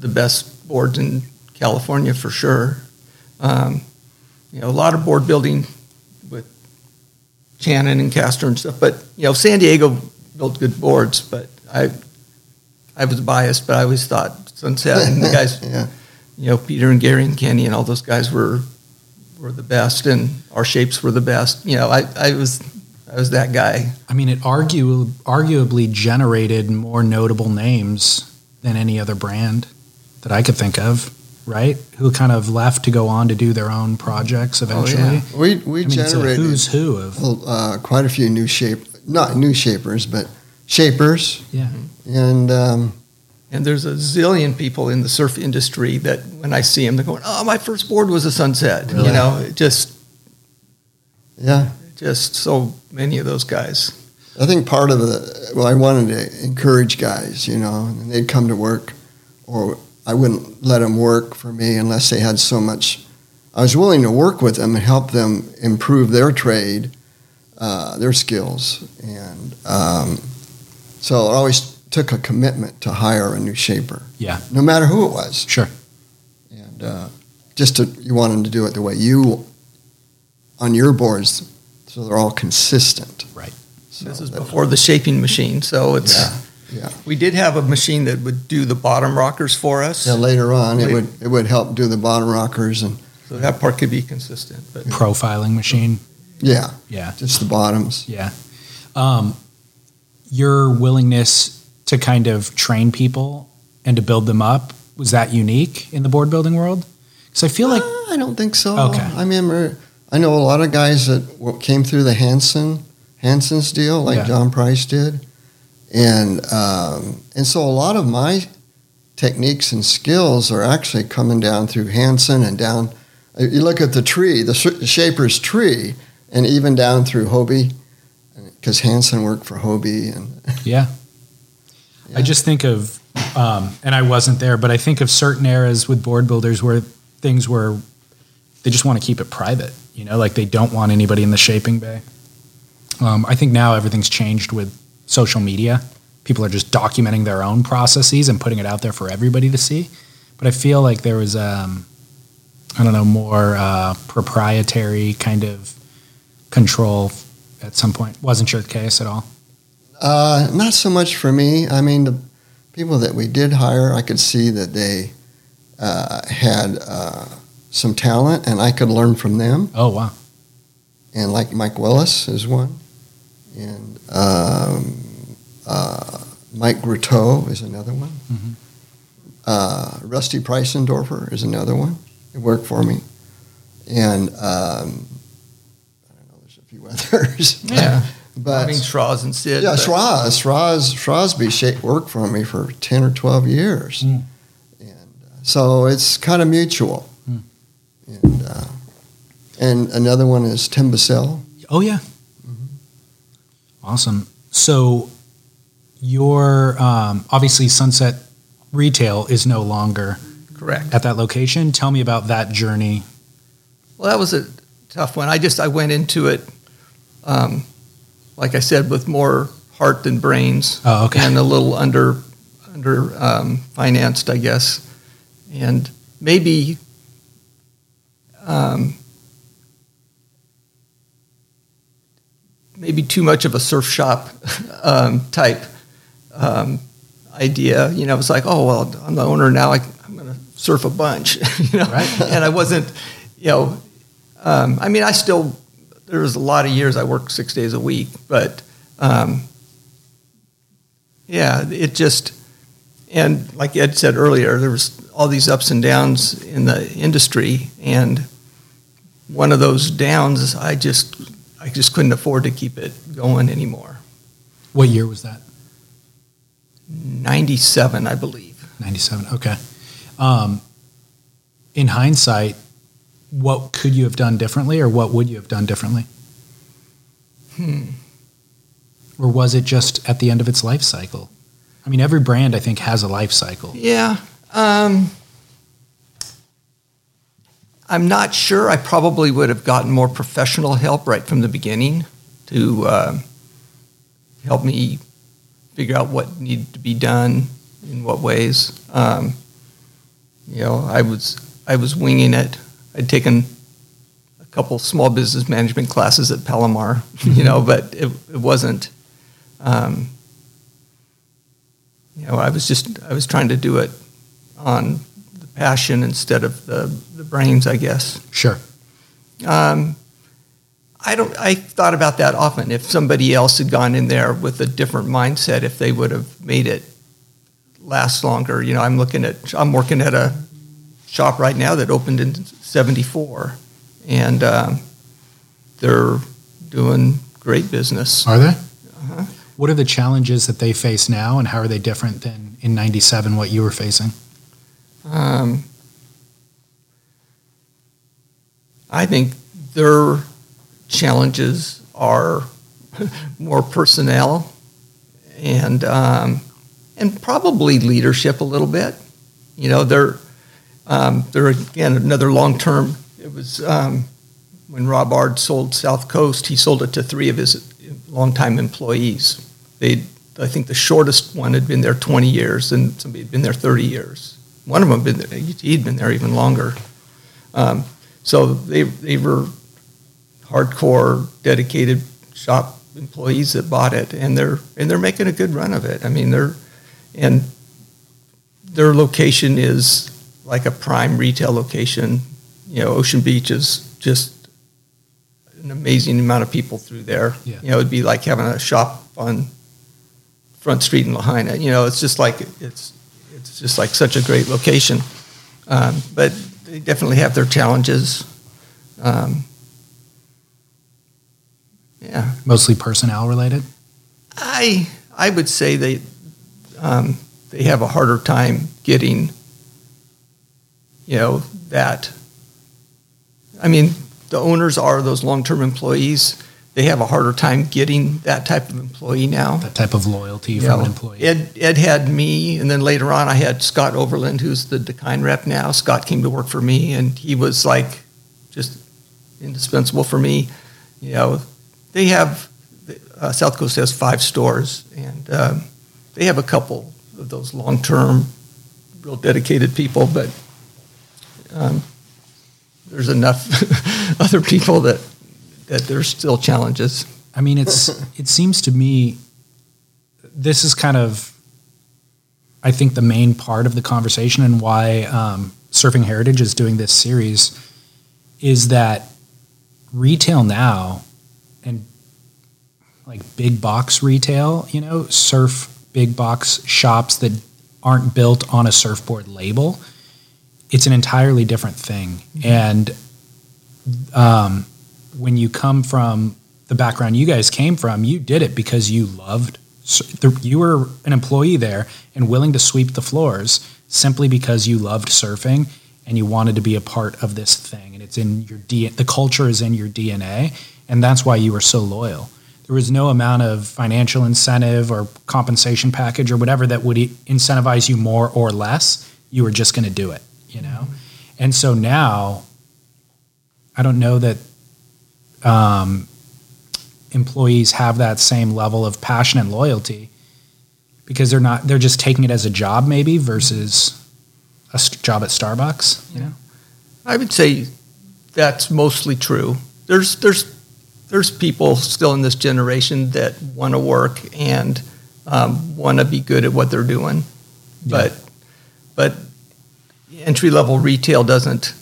S3: the best boards in California for sure. Um, you know, a lot of board building with Shannon and Castor and stuff. But you know, San Diego built good boards, but I I was biased, but I always thought Sunset and the [laughs] guys
S2: yeah.
S3: you know, Peter and Gary and Kenny and all those guys were were the best, and our shapes were the best. You know, I, I was I was that guy.
S1: I mean, it argue, arguably generated more notable names than any other brand that I could think of, right? Who kind of left to go on to do their own projects eventually.
S3: yeah.
S2: We we
S1: I mean,
S2: generated
S1: who's who of
S2: uh, quite a few new shape, not new shapers, but shapers,
S1: yeah.
S2: and um,
S3: And there's a zillion people in the surf industry that when I see them, they're going, "Oh, my first board was a Sunset."
S2: Really?
S3: You know, it just
S2: yeah.
S3: just so many of those guys.
S2: I think part of the well, I wanted to encourage guys, you know, and they'd come to work, or I wouldn't let them work for me unless they had so much. I was willing to work with them and help them improve their trade, uh, their skills, and um, so I always took a commitment to hire a new shaper,
S1: Yeah,
S2: no matter who it was,
S1: sure.
S2: and uh, just to you want them to do it the way you on your boards, so they're all consistent.
S1: Right.
S2: So
S3: This is before the shaping machine, so it's.
S2: Yeah, yeah.
S3: We did have a machine that would do the bottom rockers for us,
S2: Yeah, later on, it would it would help do the bottom rockers and
S3: so that part could be consistent. But
S1: Profiling machine.
S2: yeah,
S1: Yeah.
S2: just the bottoms.
S1: Yeah. Um, your willingness to kind of train people and to build them up, was that unique in the board building world? Because I feel like,
S2: Uh, I don't think so.
S1: Okay.
S2: I remember I know a lot of guys that came through the Hansen Hansen's deal, like
S1: Yeah.
S2: John Price did, and um, and so a lot of my techniques and skills are actually coming down through Hansen and down. uh, You look at the tree, the sh- shaper's tree, and even down through Hobie, because Hansen worked for Hobie and
S1: yeah. I just think of, um, and I wasn't there, but I think of certain eras with board builders where things were, they just want to keep it private, you know, like they don't want anybody in the shaping bay. Um, I think now everything's changed with social media. People are just documenting their own processes and putting it out there for everybody to see. But I feel like there was, um, I don't know, more uh, proprietary kind of control at some point. Wasn't your case at all?
S2: Uh, not so much for me. I mean, the people that we did hire, I could see that they uh, had uh, some talent, and I could learn from them.
S1: Oh wow.
S2: And like Mike Willis is one, and um, uh, Mike Gruteau is another one.
S1: Mhm.
S2: Uh, Rusty Preisendorfer is another one. It worked for me, and um, I don't know. There's a few [laughs] others.
S3: Yeah.
S2: But
S3: I mean, Schroz and Sid.
S2: yeah,
S3: but-
S2: Schroz, Schroz, Shrosby sha- worked for me for ten or twelve years,
S1: Mm.
S2: and uh, so it's kind of mutual.
S1: Mm.
S2: And uh, and another one is Tim Bessell.
S1: Oh yeah.
S2: Mm-hmm.
S1: Awesome. So your um, obviously Sunset Retail is no longer
S3: Correct.
S1: at that location. Tell me about that journey.
S3: Well, that was a tough one. I just I went into it, um, like I said, with more heart than brains,
S1: Oh, okay.
S3: and a little under under um, financed, I guess, and maybe. Um, maybe too much of a surf shop [laughs] um, type um, idea. You know, it's like, oh well, I'm the owner now. I, I'm going to surf a bunch. [laughs] you know,
S1: Right.
S3: and I wasn't. You know, um, I mean, I still. There was a lot of years I worked six days a week, but um, yeah, it just and like Ed said earlier, there was all these ups and downs in the industry, and one of those downs, I just I just couldn't afford to keep it going anymore.
S1: What year was that?
S3: Ninety seven, I believe.
S1: 97. Okay. Um, in hindsight, what could you have done differently or what would you have done differently?
S3: Hmm.
S1: Or was it just at the end of its life cycle? I mean, every brand, I think, has a life cycle.
S3: Yeah. Um, I'm not sure. I probably would have gotten more professional help right from the beginning to uh, help me figure out what needed to be done in what ways. Um, you know, I was I was winging it. I'd taken a couple small business management classes at Palomar, [laughs] you know, but it, it wasn't. Um, you know, I was just I was trying to do it on the passion instead of the, the brains, I guess.
S1: Sure.
S3: Um, I don't. I thought about that often. If somebody else had gone in there with a different mindset, if they would have made it last longer. You know, I'm looking at. I'm working at a shop right now that opened in '74, and um, they're doing great business.
S1: Are they?
S3: Uh-huh.
S1: What are the challenges that they face now and how are they different than in 97 what you were facing?
S3: Um, I think their challenges are [laughs] more personnel and um, and probably leadership a little bit. You know, they're um, they're again another long term. It was um, when Rob Ard sold South Coast. He sold it to three of his longtime employees. They, I think, the shortest one had been there 20 years, and somebody had been there 30 years. One of them had been there, he'd been there even longer. Um, so they they were hardcore, dedicated shop employees that bought it, and they're and they're making a good run of it. I mean, they're and their location is like a prime retail location. You know, Ocean Beach is just an amazing amount of people through there.
S1: Yeah.
S3: You know, it'd be like having a shop on Front Street in Lahaina. You know, it's just like it's it's just like such a great location. Um, but they definitely have their challenges. Um, yeah,
S1: Mostly personnel related?
S3: I I would say they um, they have a harder time getting you know that. I mean, the owners are those long term employees. They have a harder time getting that type of employee now.
S1: That type of loyalty
S3: You
S1: from
S3: know,
S1: an employee?
S3: Ed, Ed had me, and then later on, I had Scott Overland, who's the Dakine rep now. Scott came to work for me, and he was like just indispensable for me. You know, they have uh, South Coast has five stores, and um, they have a couple of those long-term, real dedicated people, but um, there's enough [laughs] other people that that there's still challenges.
S1: I mean, it's [laughs] it seems to me this is kind of I think the main part of the conversation and why um, Surfing Heritage is doing this series is that retail now and like big box retail, you know, surf big box shops that aren't built on a surfboard label, it's an entirely different thing. And um, when you come from the background you guys came from, you did it because you loved. You were an employee there and willing to sweep the floors simply because you loved surfing and you wanted to be a part of this thing. And it's in your D. The culture is in your DNA, and that's why you were so loyal. There was no amount of financial incentive or compensation package or whatever that would incentivize you more or less. You were just going to do it, you know. And so now, I don't know that um, employees have that same level of passion and loyalty because they're not they're just taking it as a job maybe versus a job at Starbucks you know
S3: I would say that's mostly true there's there's there's people still in this generation that want to work and um, want to be good at what they're doing yeah. but but entry level retail doesn't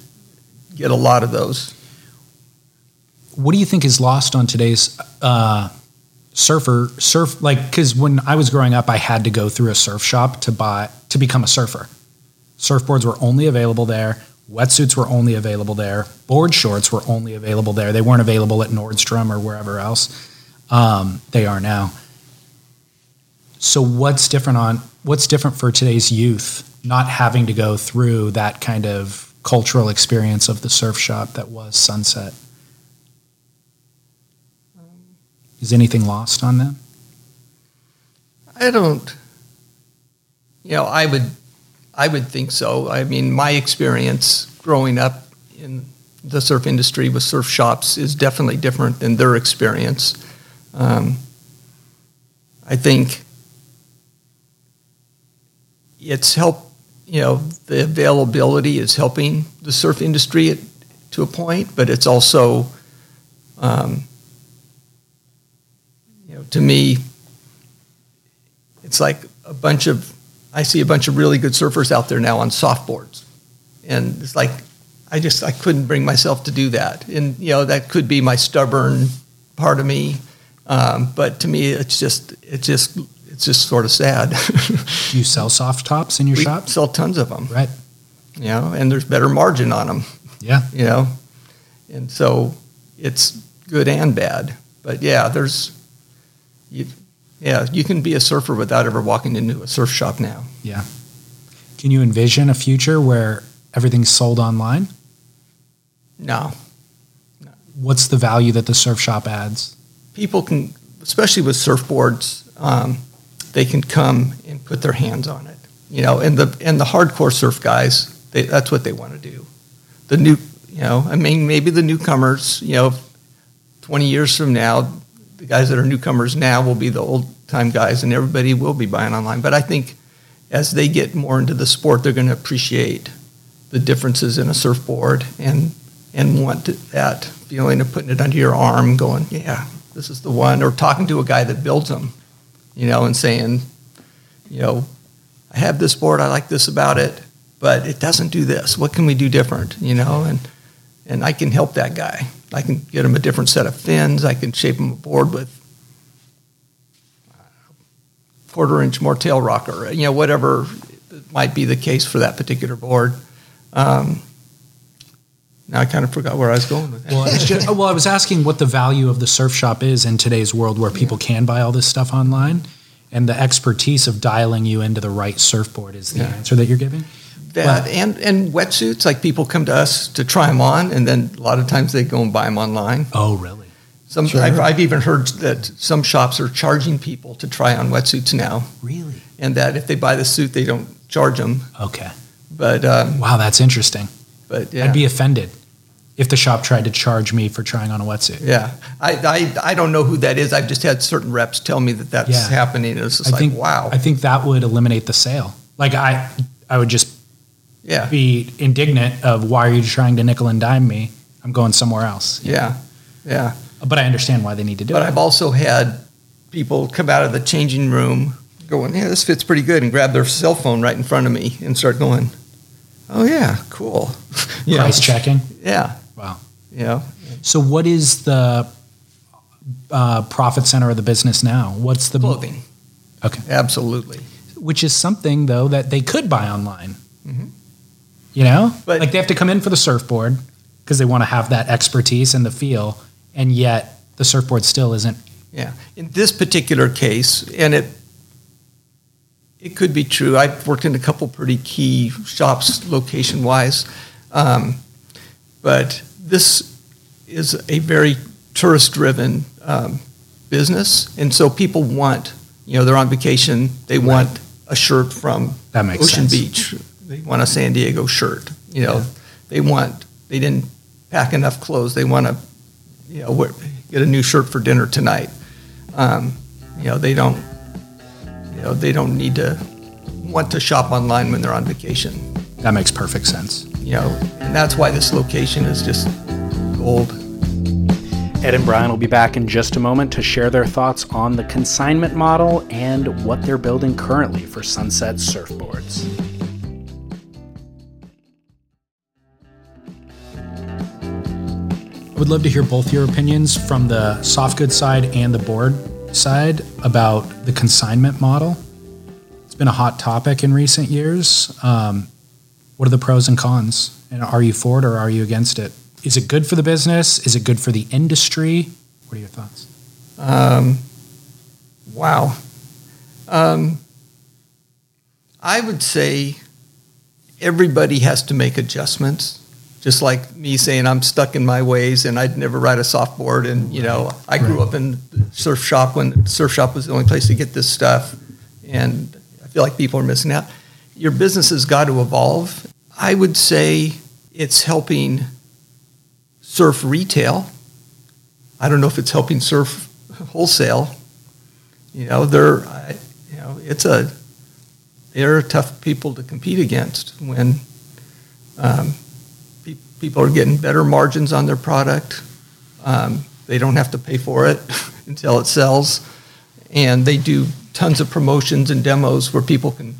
S3: get a lot of those.
S1: What do you think is lost on today's uh, surfer surf like because when i was growing up i had to go through a surf shop to buy to become a surfer. Surfboards were only available there wetsuits were only available there board shorts were only available there. They weren't available at nordstrom or wherever else um, they are now. So what's different on what's different for today's youth not having to go through that kind of cultural experience of the surf shop that was sunset Is anything lost on them?
S3: I don't. You know, I would, I would think so. I mean, my experience growing up in the surf industry with surf shops is definitely different than their experience. Um, I think it's help. You know, the availability is helping the surf industry at, to a point, but it's also um, you know, to me, it's like a bunch of, I see a bunch of really good surfers out there now on softboards. And it's like, I just, I couldn't bring myself to do that. And, you know, that could be my stubborn part of me. Um, but to me, it's just, it's just, it's just sort of sad.
S1: do [laughs] you sell soft tops in your
S3: we
S1: shop?
S3: sell tons of them.
S1: Right.
S3: You know, and there's better margin on them.
S1: Yeah.
S3: You know, and so it's good and bad. But yeah, there's, you, yeah, you can be a surfer without ever walking into a surf shop now.
S1: Yeah. Can you envision a future where everything's sold online?
S3: No.
S1: no. What's the value that the surf shop adds?
S3: People can, especially with surfboards, um, they can come and put their hands on it. You know, and the and the hardcore surf guys, they, that's what they want to do. The new, you know, I mean, maybe the newcomers, you know, 20 years from now, the guys that are newcomers now will be the old time guys, and everybody will be buying online. But I think as they get more into the sport, they're going to appreciate the differences in a surfboard and and want that feeling of putting it under your arm, going, yeah, this is the one, or talking to a guy that builds them, you know, and saying, you know, I have this board, I like this about it, but it doesn't do this. What can we do different, you know? And and I can help that guy. I can get him a different set of fins. I can shape him a board with quarter inch more tail rocker, you know, whatever might be the case for that particular board. Um, now I kind of forgot where I was going with that.
S1: Well, just, well, I was asking what the value of the surf shop is in today's world where people yeah. can buy all this stuff online, and the expertise of dialing you into the right surfboard is the yeah. answer that you're giving
S3: that and and wetsuits like people come to us to try them on and then a lot of times they go and buy them online
S1: oh really
S3: some sure. I've, I've, even heard that some shops are charging people to try on wetsuits now
S1: really
S3: and that if they buy the suit they don't charge them
S1: okay
S3: but um,
S1: wow that's interesting
S3: but yeah.
S1: i'd be offended if the shop tried to charge me for trying on a wetsuit.
S3: Yeah, I, I, I don't know who that is. I've just had certain reps tell me that that's yeah. happening. It's just I like,
S1: think,
S3: wow.
S1: I think that would eliminate the sale. Like I, I would just
S3: yeah.
S1: be indignant of why are you trying to nickel and dime me? I'm going somewhere else.
S3: Yeah, yeah.
S1: But I understand why they need to do
S3: but
S1: it.
S3: But I've also had people come out of the changing room going, yeah, this fits pretty good, and grab their cell phone right in front of me and start going, Oh yeah, cool. [laughs] Know,
S1: Price checking.
S3: Yeah,
S1: Wow.
S3: Yeah.
S1: So, what is the uh, profit center of the business now? What's the
S3: clothing.
S1: Okay.
S3: Absolutely.
S1: Which is something though that they could buy online.
S3: Mhm.
S1: You know,
S3: But-
S1: like they have to come in for the surfboard because they want to have that expertise and the feel, and yet the surfboard still isn't.
S3: Yeah. In this particular case, and it it could be true. I've worked in a couple pretty key shops location wise, um, but this is a very tourist driven um, business, and so people want you know they're on vacation. They want a shirt from
S1: That makes
S3: Ocean
S1: sense.
S3: Beach. They want a San Diego shirt. You know,
S1: Yeah.
S3: they want they didn't pack enough clothes. They want to you know wear- get a new shirt for dinner tonight. Um, you know, they don't know they don't need to want to shop online when they're on vacation.
S1: That makes perfect sense.
S3: You know, and that's why this location is just gold.
S1: Ed and Brian will be back in just a moment to share their thoughts on the consignment model and what they're building currently for Sunset Surfboards. I would love to hear both your opinions from the soft goods side and the board side about the consignment model. It's been a hot topic in recent years. Um, what are the pros and cons? And are you for it or are you against it? Is it good for the business? Is it good for the industry? What are your thoughts?
S3: Um, wow. Um, I would say everybody has to make adjustments. Just like me saying I'm stuck in my ways and I'd never ride a softboard. And, you know, I grew up in the surf shop when the surf shop was the only place to get this stuff. And I feel like people are missing out. Your business has got to evolve. I would say it's helping surf retail. I don't know if it's helping surf wholesale. You know, they're, I- you know, it's a, they're tough people to compete against when um, people are getting better margins on their product. Um, they don't have to pay for it [laughs] until it sells, and they do tons of promotions and demos where people can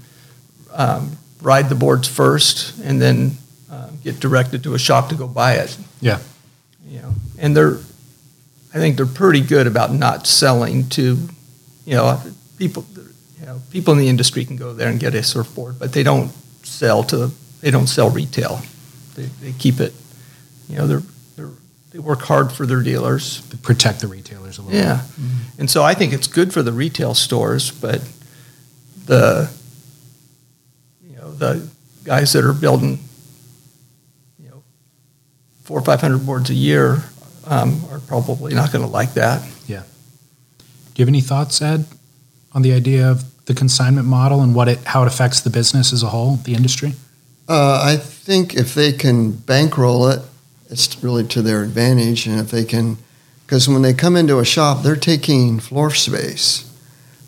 S3: um, ride the boards first and then uh, get directed to a shop to go buy it
S1: Yeah.
S3: you know, and they're, I think they're pretty good about not selling to, you know, people, you know, people in the industry can go there and get a surfboard, but they don't sell to, they don't sell retail. They, they keep it, you know, they're, they're, they work hard for their dealers.
S1: Protect the retailers a little
S3: Yeah. And so I think it's good for the retail stores, but the, you know, the guys that are building, you know, four or five hundred boards a year um, are probably not going to like that. Yeah.
S1: Do you have any thoughts, Ed, on the idea of the consignment model and what it how it affects the business as a whole, the industry?
S2: Uh, I think if they can bankroll it, it's really to their advantage. And if they can, because when they come into a shop, they're taking floor space.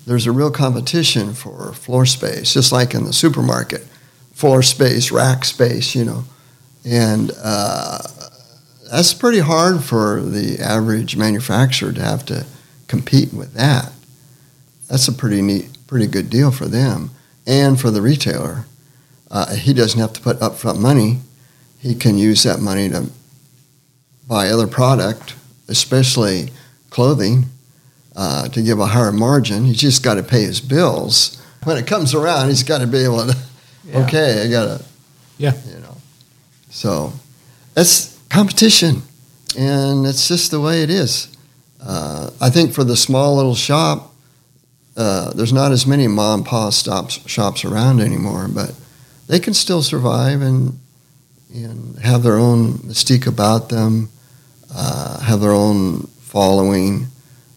S2: There's a real competition for floor space, just like in the supermarket floor space, rack space, you know. And uh, that's pretty hard for the average manufacturer to have to compete with that. That's a pretty neat, pretty good deal for them and for the retailer. Uh, he doesn't have to put upfront money. He can use that money to buy other product, especially clothing, uh, to give a higher margin. He's just got to pay his bills. When it comes around, he's got to be able to. [laughs]
S3: Yeah.
S2: Okay, I got to.
S1: Yeah.
S2: You know, so that's competition, and it's just the way it is. Uh, I think for the small little shop, uh, there's not as many mom and pop stops shops around anymore, but they can still survive and and have their own mystique about them, uh, have their own following,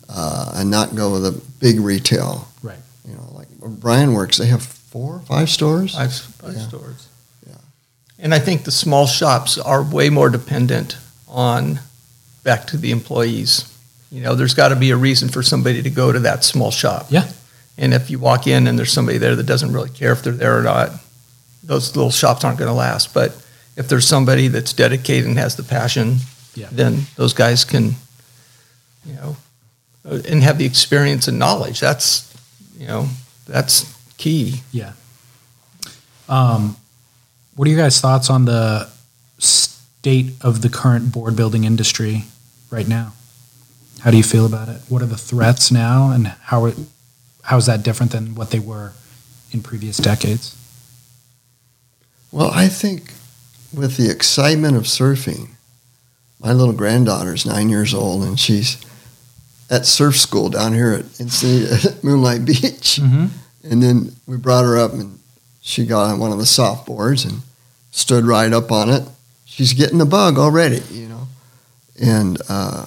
S2: uh, and not go with a big retail.
S1: Right.
S2: You know, like Brian works, they have four, five stores.
S3: Five, five
S2: Yeah.
S3: stores.
S2: Yeah.
S3: And I think the small shops are way more dependent on back to the employees. You know, there's got to be a reason for somebody to go to that small shop.
S1: Yeah.
S3: And if you walk in and there's somebody there that doesn't really care if they're there or not, those little shops aren't going to last. But if there's somebody that's dedicated and has the passion,
S1: Yeah.
S3: then those guys can, you know, uh, and have the experience and knowledge. That's, you know, that's key.
S1: Yeah. Um, What are your guys' thoughts on the state of the current board building industry right now? How do you feel about it? What are the threats now, and how how is that different than what they were in previous decades?
S2: Well, I think with the excitement of surfing, my little granddaughter's nine years old, and she's at surf school down here at, at [laughs] Moonlight Beach.
S1: Mm-hmm.
S2: And then we brought her up, and she got on one of the soft boards and stood right up on it. She's getting the bug already, you know. And uh,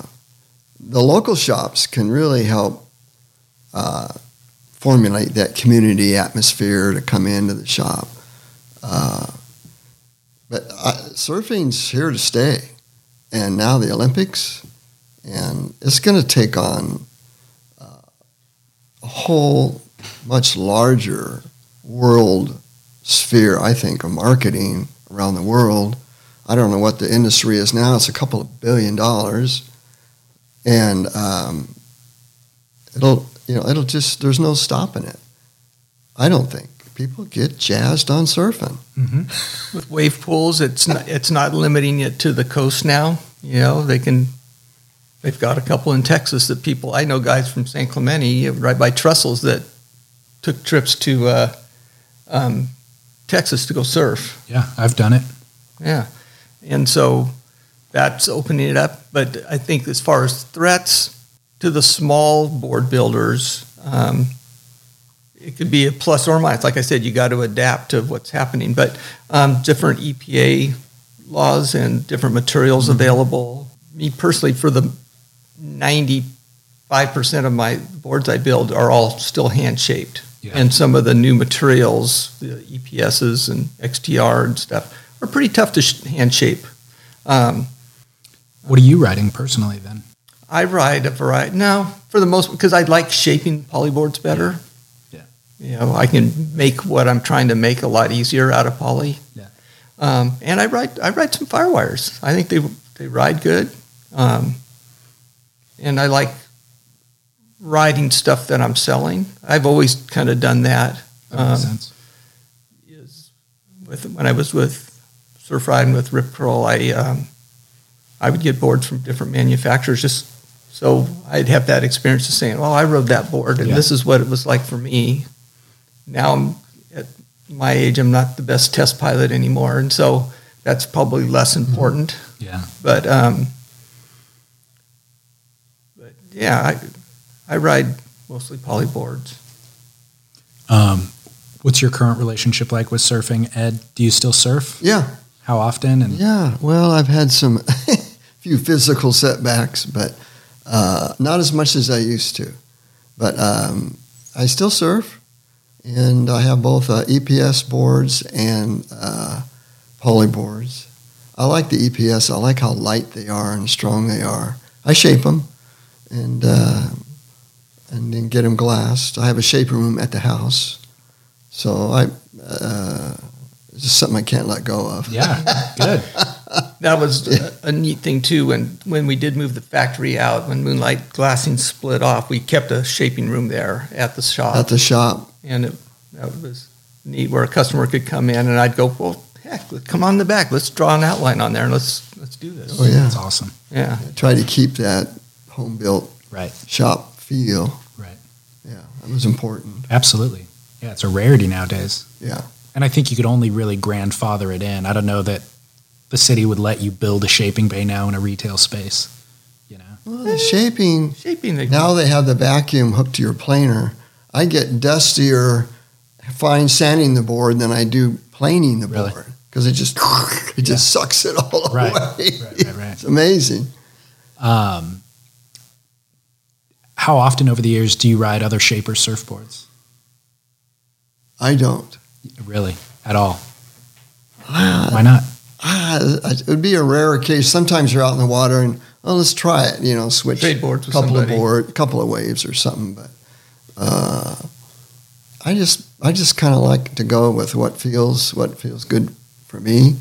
S2: the local shops can really help uh, formulate that community atmosphere to come into the shop. Uh, but I, surfing's here to stay, and now the Olympics, and it's going to take on uh, a whole much larger world sphere. I think of marketing around the world. I don't know what the industry is now. It's a couple of billion dollars, and um, it'll you know it'll just there's no stopping it. I don't think people get jazzed on surfing.
S1: Mm-hmm.
S3: With wave pools, it's not, it's not limiting it to the coast now. You know, they can. They've got a couple in Texas that people I know guys from San Clemente right by Trestles that took trips to uh, um, Texas to go surf.
S1: Yeah, I've done it.
S3: Yeah, and so that's opening it up. But I think as far as threats to the small board builders, um, it could be a plus or minus. Like I said, you got to adapt to what's happening. But um, different EPA laws and different materials
S1: Mm-hmm.
S3: available. Me personally, for the ninety-five percent of my boards I build are all still hand shaped,
S1: Yeah.
S3: and some of the new materials, the EPSs and XTR and stuff, are pretty tough to sh- hand shape. Um,
S1: What are you writing personally then?
S3: I ride a variety. No, for the most, because I like shaping polyboards better. You know, I can make what I'm trying to make a lot easier out of poly.
S1: Yeah.
S3: Um, and I ride, I ride some firewires. I think they they ride good. Um, and I like riding stuff that I'm selling. I've always kind of done that.
S1: That makes
S3: Um,
S1: sense.
S3: is with when I was with surf riding with Rip Curl, I um, I would get boards from different manufacturers just so I'd have that experience of saying, "Well, I rode that board, and
S1: Yeah.
S3: this is what it was like for me." Now I'm at my age; I'm not the best test pilot anymore, and so that's probably less important.
S1: Yeah.
S3: But um, but yeah, I I ride mostly poly boards.
S1: Um, what's your current relationship like with surfing, Ed? Do you still surf?
S2: Yeah,
S1: How often? And
S2: yeah. Well, I've had some [laughs] few physical setbacks, but uh, not as much as I used to. But um, I still surf, and I have both uh, EPS boards and uh, poly boards. I like the EPS. I like how light they are and strong they are. I shape them, and uh, and then get them glassed. I have a shaping room at the house, so I. Uh, it's just something I can't let go of.
S1: yeah, good. [laughs]
S3: That was a, a neat thing too. When when we did move the factory out, when Moonlight Glassing split off, we kept a shaping room there at the shop,
S2: At the shop,
S3: and it, that was neat. Where a customer could come in, and I'd go, "Well, heck, come on the back. Let's draw an outline on there, and let's let's do this."
S2: Oh, yeah.
S1: That's awesome.
S3: yeah.
S2: I try to keep that home built
S1: Right.
S2: shop feel.
S1: Right.
S2: Yeah, that was important.
S1: Absolutely. Yeah, it's a rarity nowadays.
S2: Yeah.
S1: And I think you could only really grandfather it in. I don't know that the city would let you build a shaping bay now in a retail space. You know.
S2: Well, the shaping,
S3: Shaping the
S2: now they have the vacuum hooked to your planer. I get dustier fine sanding the board than I do planing the
S1: Really?
S2: board because it just [laughs] it just sucks it all
S1: Right.
S2: away.
S1: Right, right, right. [laughs]
S2: It's amazing.
S1: Um, how often over the years do you ride other shaper surfboards?
S2: I don't.
S1: Really? At all?
S2: Ah,
S1: Why not?
S2: ah, it would be a rare case. Sometimes you're out in the water and oh, let's try it. You know, switch
S3: Trade boards
S2: couple
S3: somebody.
S2: of board, couple of waves or something. But uh, I just I just kind of like to go with what feels what feels good for me.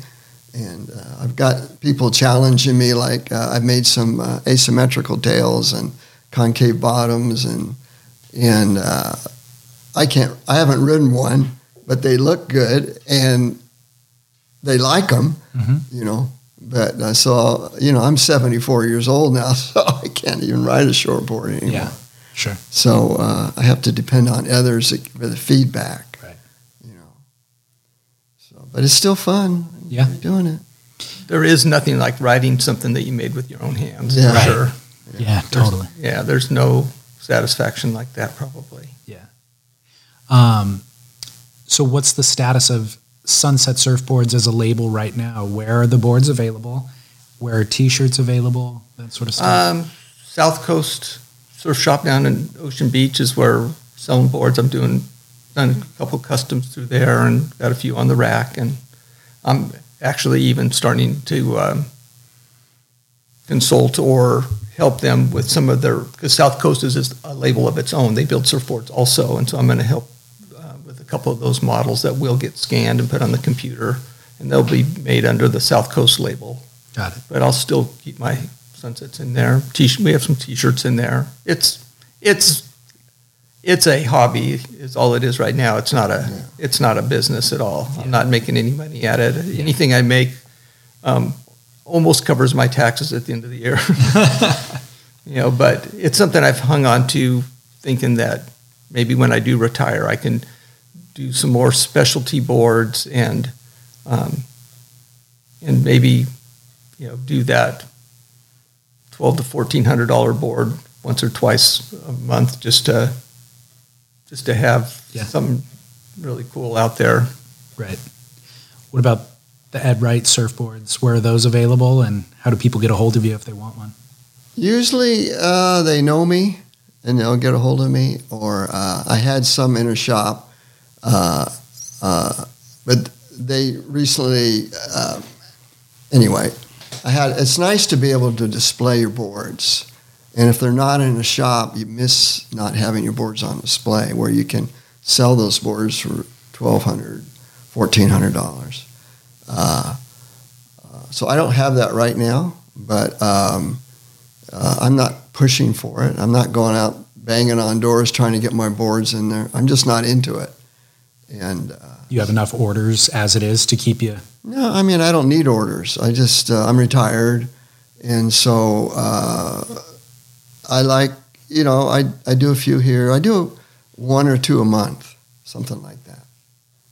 S2: And uh, I've got people challenging me, like uh, I've made some uh, asymmetrical tails and concave bottoms, and and uh, I can't I haven't ridden one, but they look good, and they like them,
S1: Mm-hmm.
S2: you know. But uh, so you know, I'm 74 years old now, [laughs] so I can't even ride a shortboard anymore.
S1: Yeah, sure.
S2: So uh, I have to depend on others for the feedback.
S1: Right.
S2: You know. So, but it's still fun.
S1: Yeah.
S2: doing it.
S3: There is nothing like writing something that you made with your own hands.
S2: Yeah.
S3: for
S1: Right.
S3: Sure.
S1: Yeah, totally.
S3: Yeah, there's no satisfaction like that probably.
S1: Yeah. Um, so what's the status of Sunset Surfboards as a label right now? Where are the boards available? Where are T-shirts available? That sort of stuff.
S3: Um, South Coast Surf Shop down in Ocean Beach is where selling boards. I'm doing done a couple customs through there and got a few on the rack, and I'm actually even starting to um, consult or help them with some of their because South Coast is a label of its own. They build surfboards also, and so I'm going to help uh, with a couple of those models that will get scanned and put on the computer, and they'll be made under the South Coast label
S1: Got it.
S3: but I'll still keep my sunsets in there. T- we have some T-shirts in there. It's it's it's a hobby is all it is right now. It's not a it's not a business at all. I'm not making any money at it. Anything I make um, almost covers my taxes at the end of the year. [laughs] you know, but it's something I've hung on to, thinking that maybe when I do retire, I can do some more specialty boards and um, and maybe you know, do that twelve to fourteen hundred dollar board once or twice a month, just to just to have
S1: Yeah.
S3: something really cool out there.
S1: Right. What about the Ed Wright surfboards? Where are those available, and how do people get a hold of you if they want one?
S2: Usually uh, they know me and they'll get a hold of me, or uh, I had some in a shop, uh, uh, but they recently. Uh, anyway, I had. It's nice to be able to display your boards, and if they're not in a shop, you miss not having your boards on display, where you can sell those boards for twelve hundred, fourteen hundred dollars. Uh, uh, so I don't have that right now, but. Um, uh, I'm not pushing for it. I'm not going out banging on doors trying to get my boards in there. I'm just not into it. And uh,
S1: You have enough orders as it is to keep you.
S2: no, I mean I don't need orders. I just uh, I'm retired, and so uh, I like you know I I do a few here. I do one or two a month, something like that.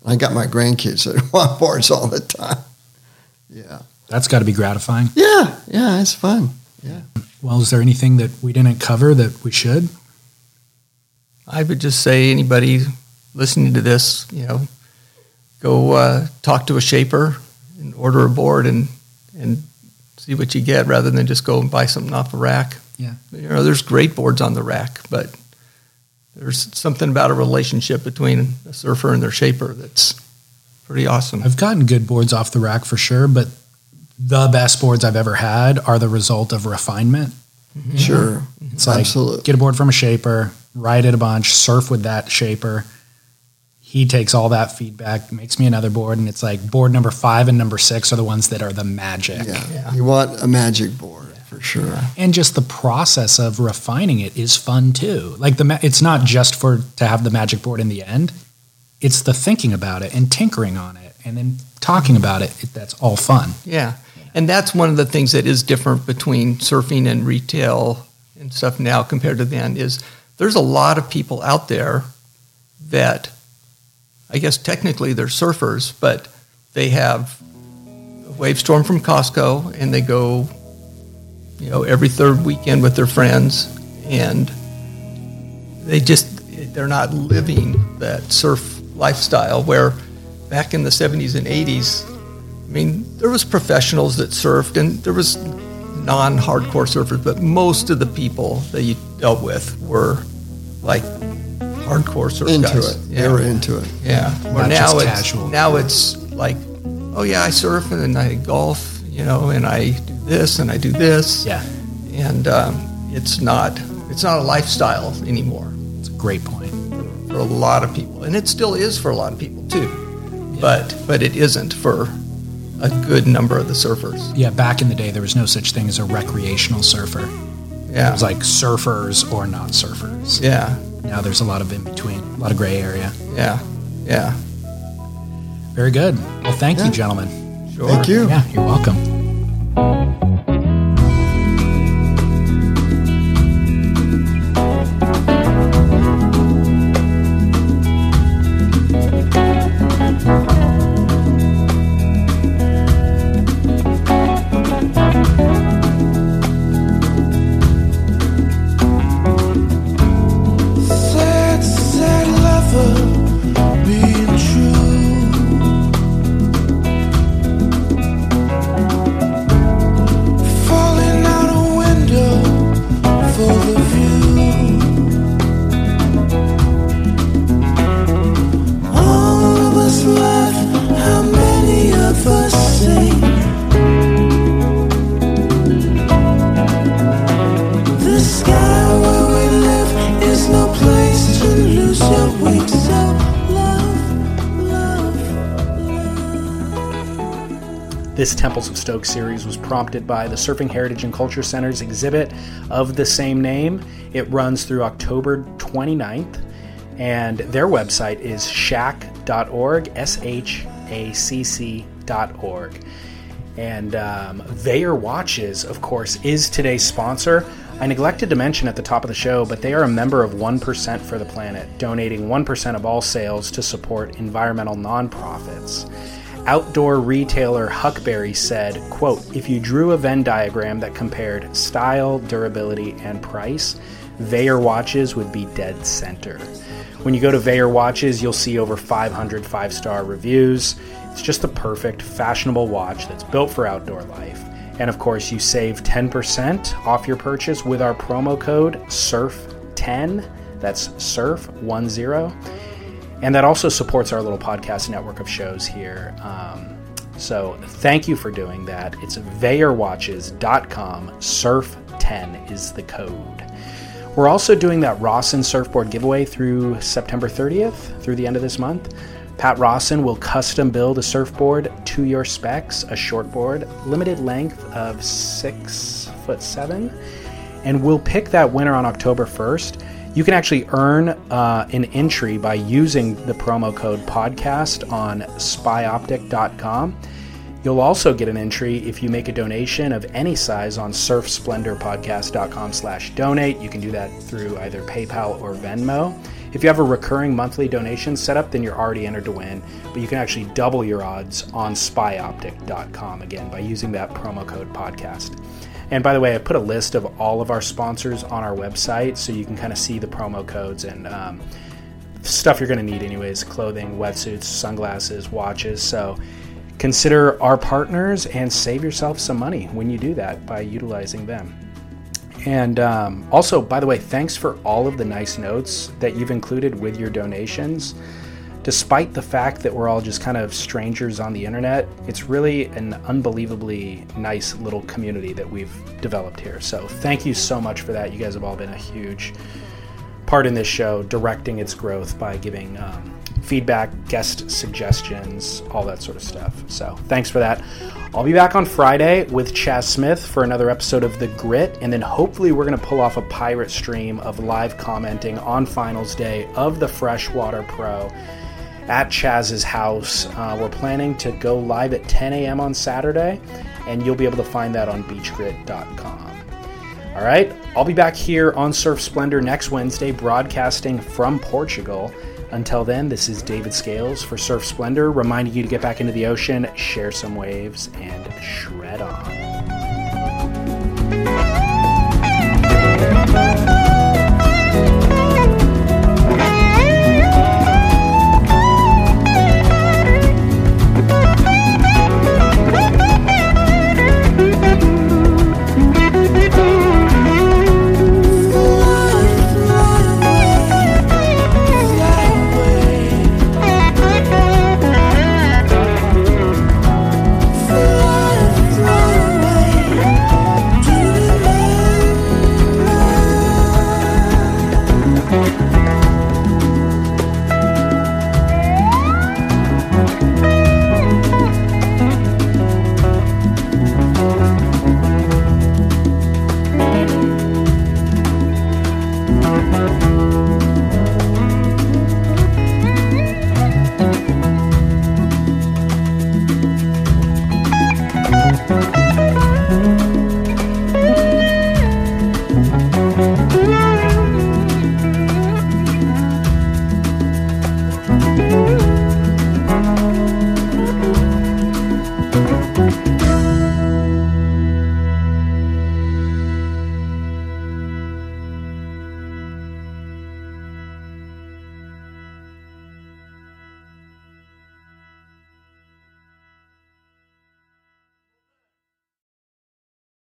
S2: I got my grandkids that want [laughs] boards all the time. Yeah,
S1: That's got to be gratifying.
S2: yeah, yeah. It's fun. Yeah.
S1: Well, is there anything that we didn't cover that we should?
S3: I would just say anybody listening to this, you know, go uh, talk to a shaper and order a board and and see what you get rather than just go and buy something off a rack.
S1: Yeah.
S3: You know, there's great boards on the rack, but there's something about a relationship between a surfer and their shaper that's pretty awesome.
S1: I've gotten good boards off the rack for sure, but the best boards I've ever had are the result of refinement.
S2: Sure,
S1: It's like
S2: Absolutely.
S1: get a board from a shaper, ride it a bunch, surf with that shaper. He takes all that feedback, makes me another board, and it's like board number five and number six are the ones that are the magic.
S2: yeah.
S3: Yeah.
S2: You want a magic board for sure.
S1: And just the process of refining it is fun too. Like the ma- it's not just for to have the magic board in the end. It's the thinking about it and tinkering on it and then talking about it. it that's all fun.
S3: Yeah. And that's one of the things that is different between surfing and retail and stuff now compared to then is there's a lot of people out there that I guess technically they're surfers, but they have a Wavestorm from Costco and they go, you know, every third weekend with their friends. And they just they're not living that surf lifestyle where back in the 70s and 80s I mean, there was professionals that surfed, and there was non-hardcore surfers, but most of the people that you dealt with were like hardcore surf
S2: Into
S3: guys.
S2: it.
S3: Yeah.
S2: They were into it.
S3: Yeah. Or
S1: Not
S3: now it's
S1: casual.
S3: now it's like, oh yeah, I surf and then I golf, you know, and I do this and I do this,
S1: Yeah,
S3: and um, it's not it's not a lifestyle anymore
S1: it's a great point.
S3: for a lot of people, and it still is for a lot of people too, but but it isn't for a good number of the surfers.
S1: Yeah, back in the day, there was no such thing as a recreational surfer.
S3: Yeah.
S1: It was like surfers or not surfers.
S3: Yeah,
S1: Now there's a lot of in between, a lot of gray area.
S3: yeah, yeah.
S1: Very good. Well, thank
S2: Yeah.
S1: you, gentlemen.
S2: Thank you.
S1: Yeah, you're welcome. Temples of Stoke series was prompted by the Surfing Heritage and Culture Center's exhibit of the same name. It runs through October 29th, and their website is shack.org, S H A C C.org. And um, Vaer Watches, of course, is today's sponsor. I neglected to mention at the top of the show, but they are a member of 1% for the Planet, donating 1% of all sales to support environmental nonprofits. Outdoor retailer Huckberry said, quote, if you drew a Venn diagram that compared style, durability, and price, Vaer watches would be dead center. When you go to Vaer watches, you'll see over 500 five star reviews. It's just the perfect, fashionable watch that's built for outdoor life. And of course, you save 10% off your purchase with our promo code SURF10. That's SURF10 and that also supports our little podcast network of shows here. Um, so thank you for doing that. It's VaerWatches.com. Surf10 is the code. We're also doing that Rawson surfboard giveaway through September 30th, through the end of this month. Pat Rawson will custom build a surfboard to your specs, a shortboard, limited length of six foot seven, and we'll pick that winner on October 1st. You can actually earn uh, an entry by using the promo code podcast on spyoptic.com. You'll also get an entry if you make a donation of any size on surfsplendorpodcast.com slash donate. You can do that through either PayPal or Venmo. If you have a recurring monthly donation set up, then you're already entered to win, but you can actually double your odds on spyoptic.com again by using that promo code podcast. And by the way, I put a list of all of our sponsors on our website so you can kind of see the promo codes and um, stuff you're going to need, anyways clothing, wetsuits, sunglasses, watches. So consider our partners and save yourself some money when you do that by utilizing them. And um, also, by the way, thanks for all of the nice notes that you've included with your donations. Despite the fact that we're all just kind of strangers on the internet, it's really an unbelievably nice little community that we've developed here. So, thank you so much for that. You guys have all been a huge part in this show, directing its growth by giving um, feedback, guest suggestions, all that sort of stuff. So, thanks for that. I'll be back on Friday with Chaz Smith for another episode of The Grit, and then hopefully we're going to pull off a pirate stream of live commenting on finals day of the Freshwater Pro at Chaz's house. Uh, we're planning to go live at 10 a.m. on Saturday, and you'll be able to find that on beachgrit.com. All right, I'll be back here on Surf Splendor next Wednesday, broadcasting from Portugal. Until then, this is David Scales for Surf Splendor, reminding you to get back into the ocean, share some waves, and shred on.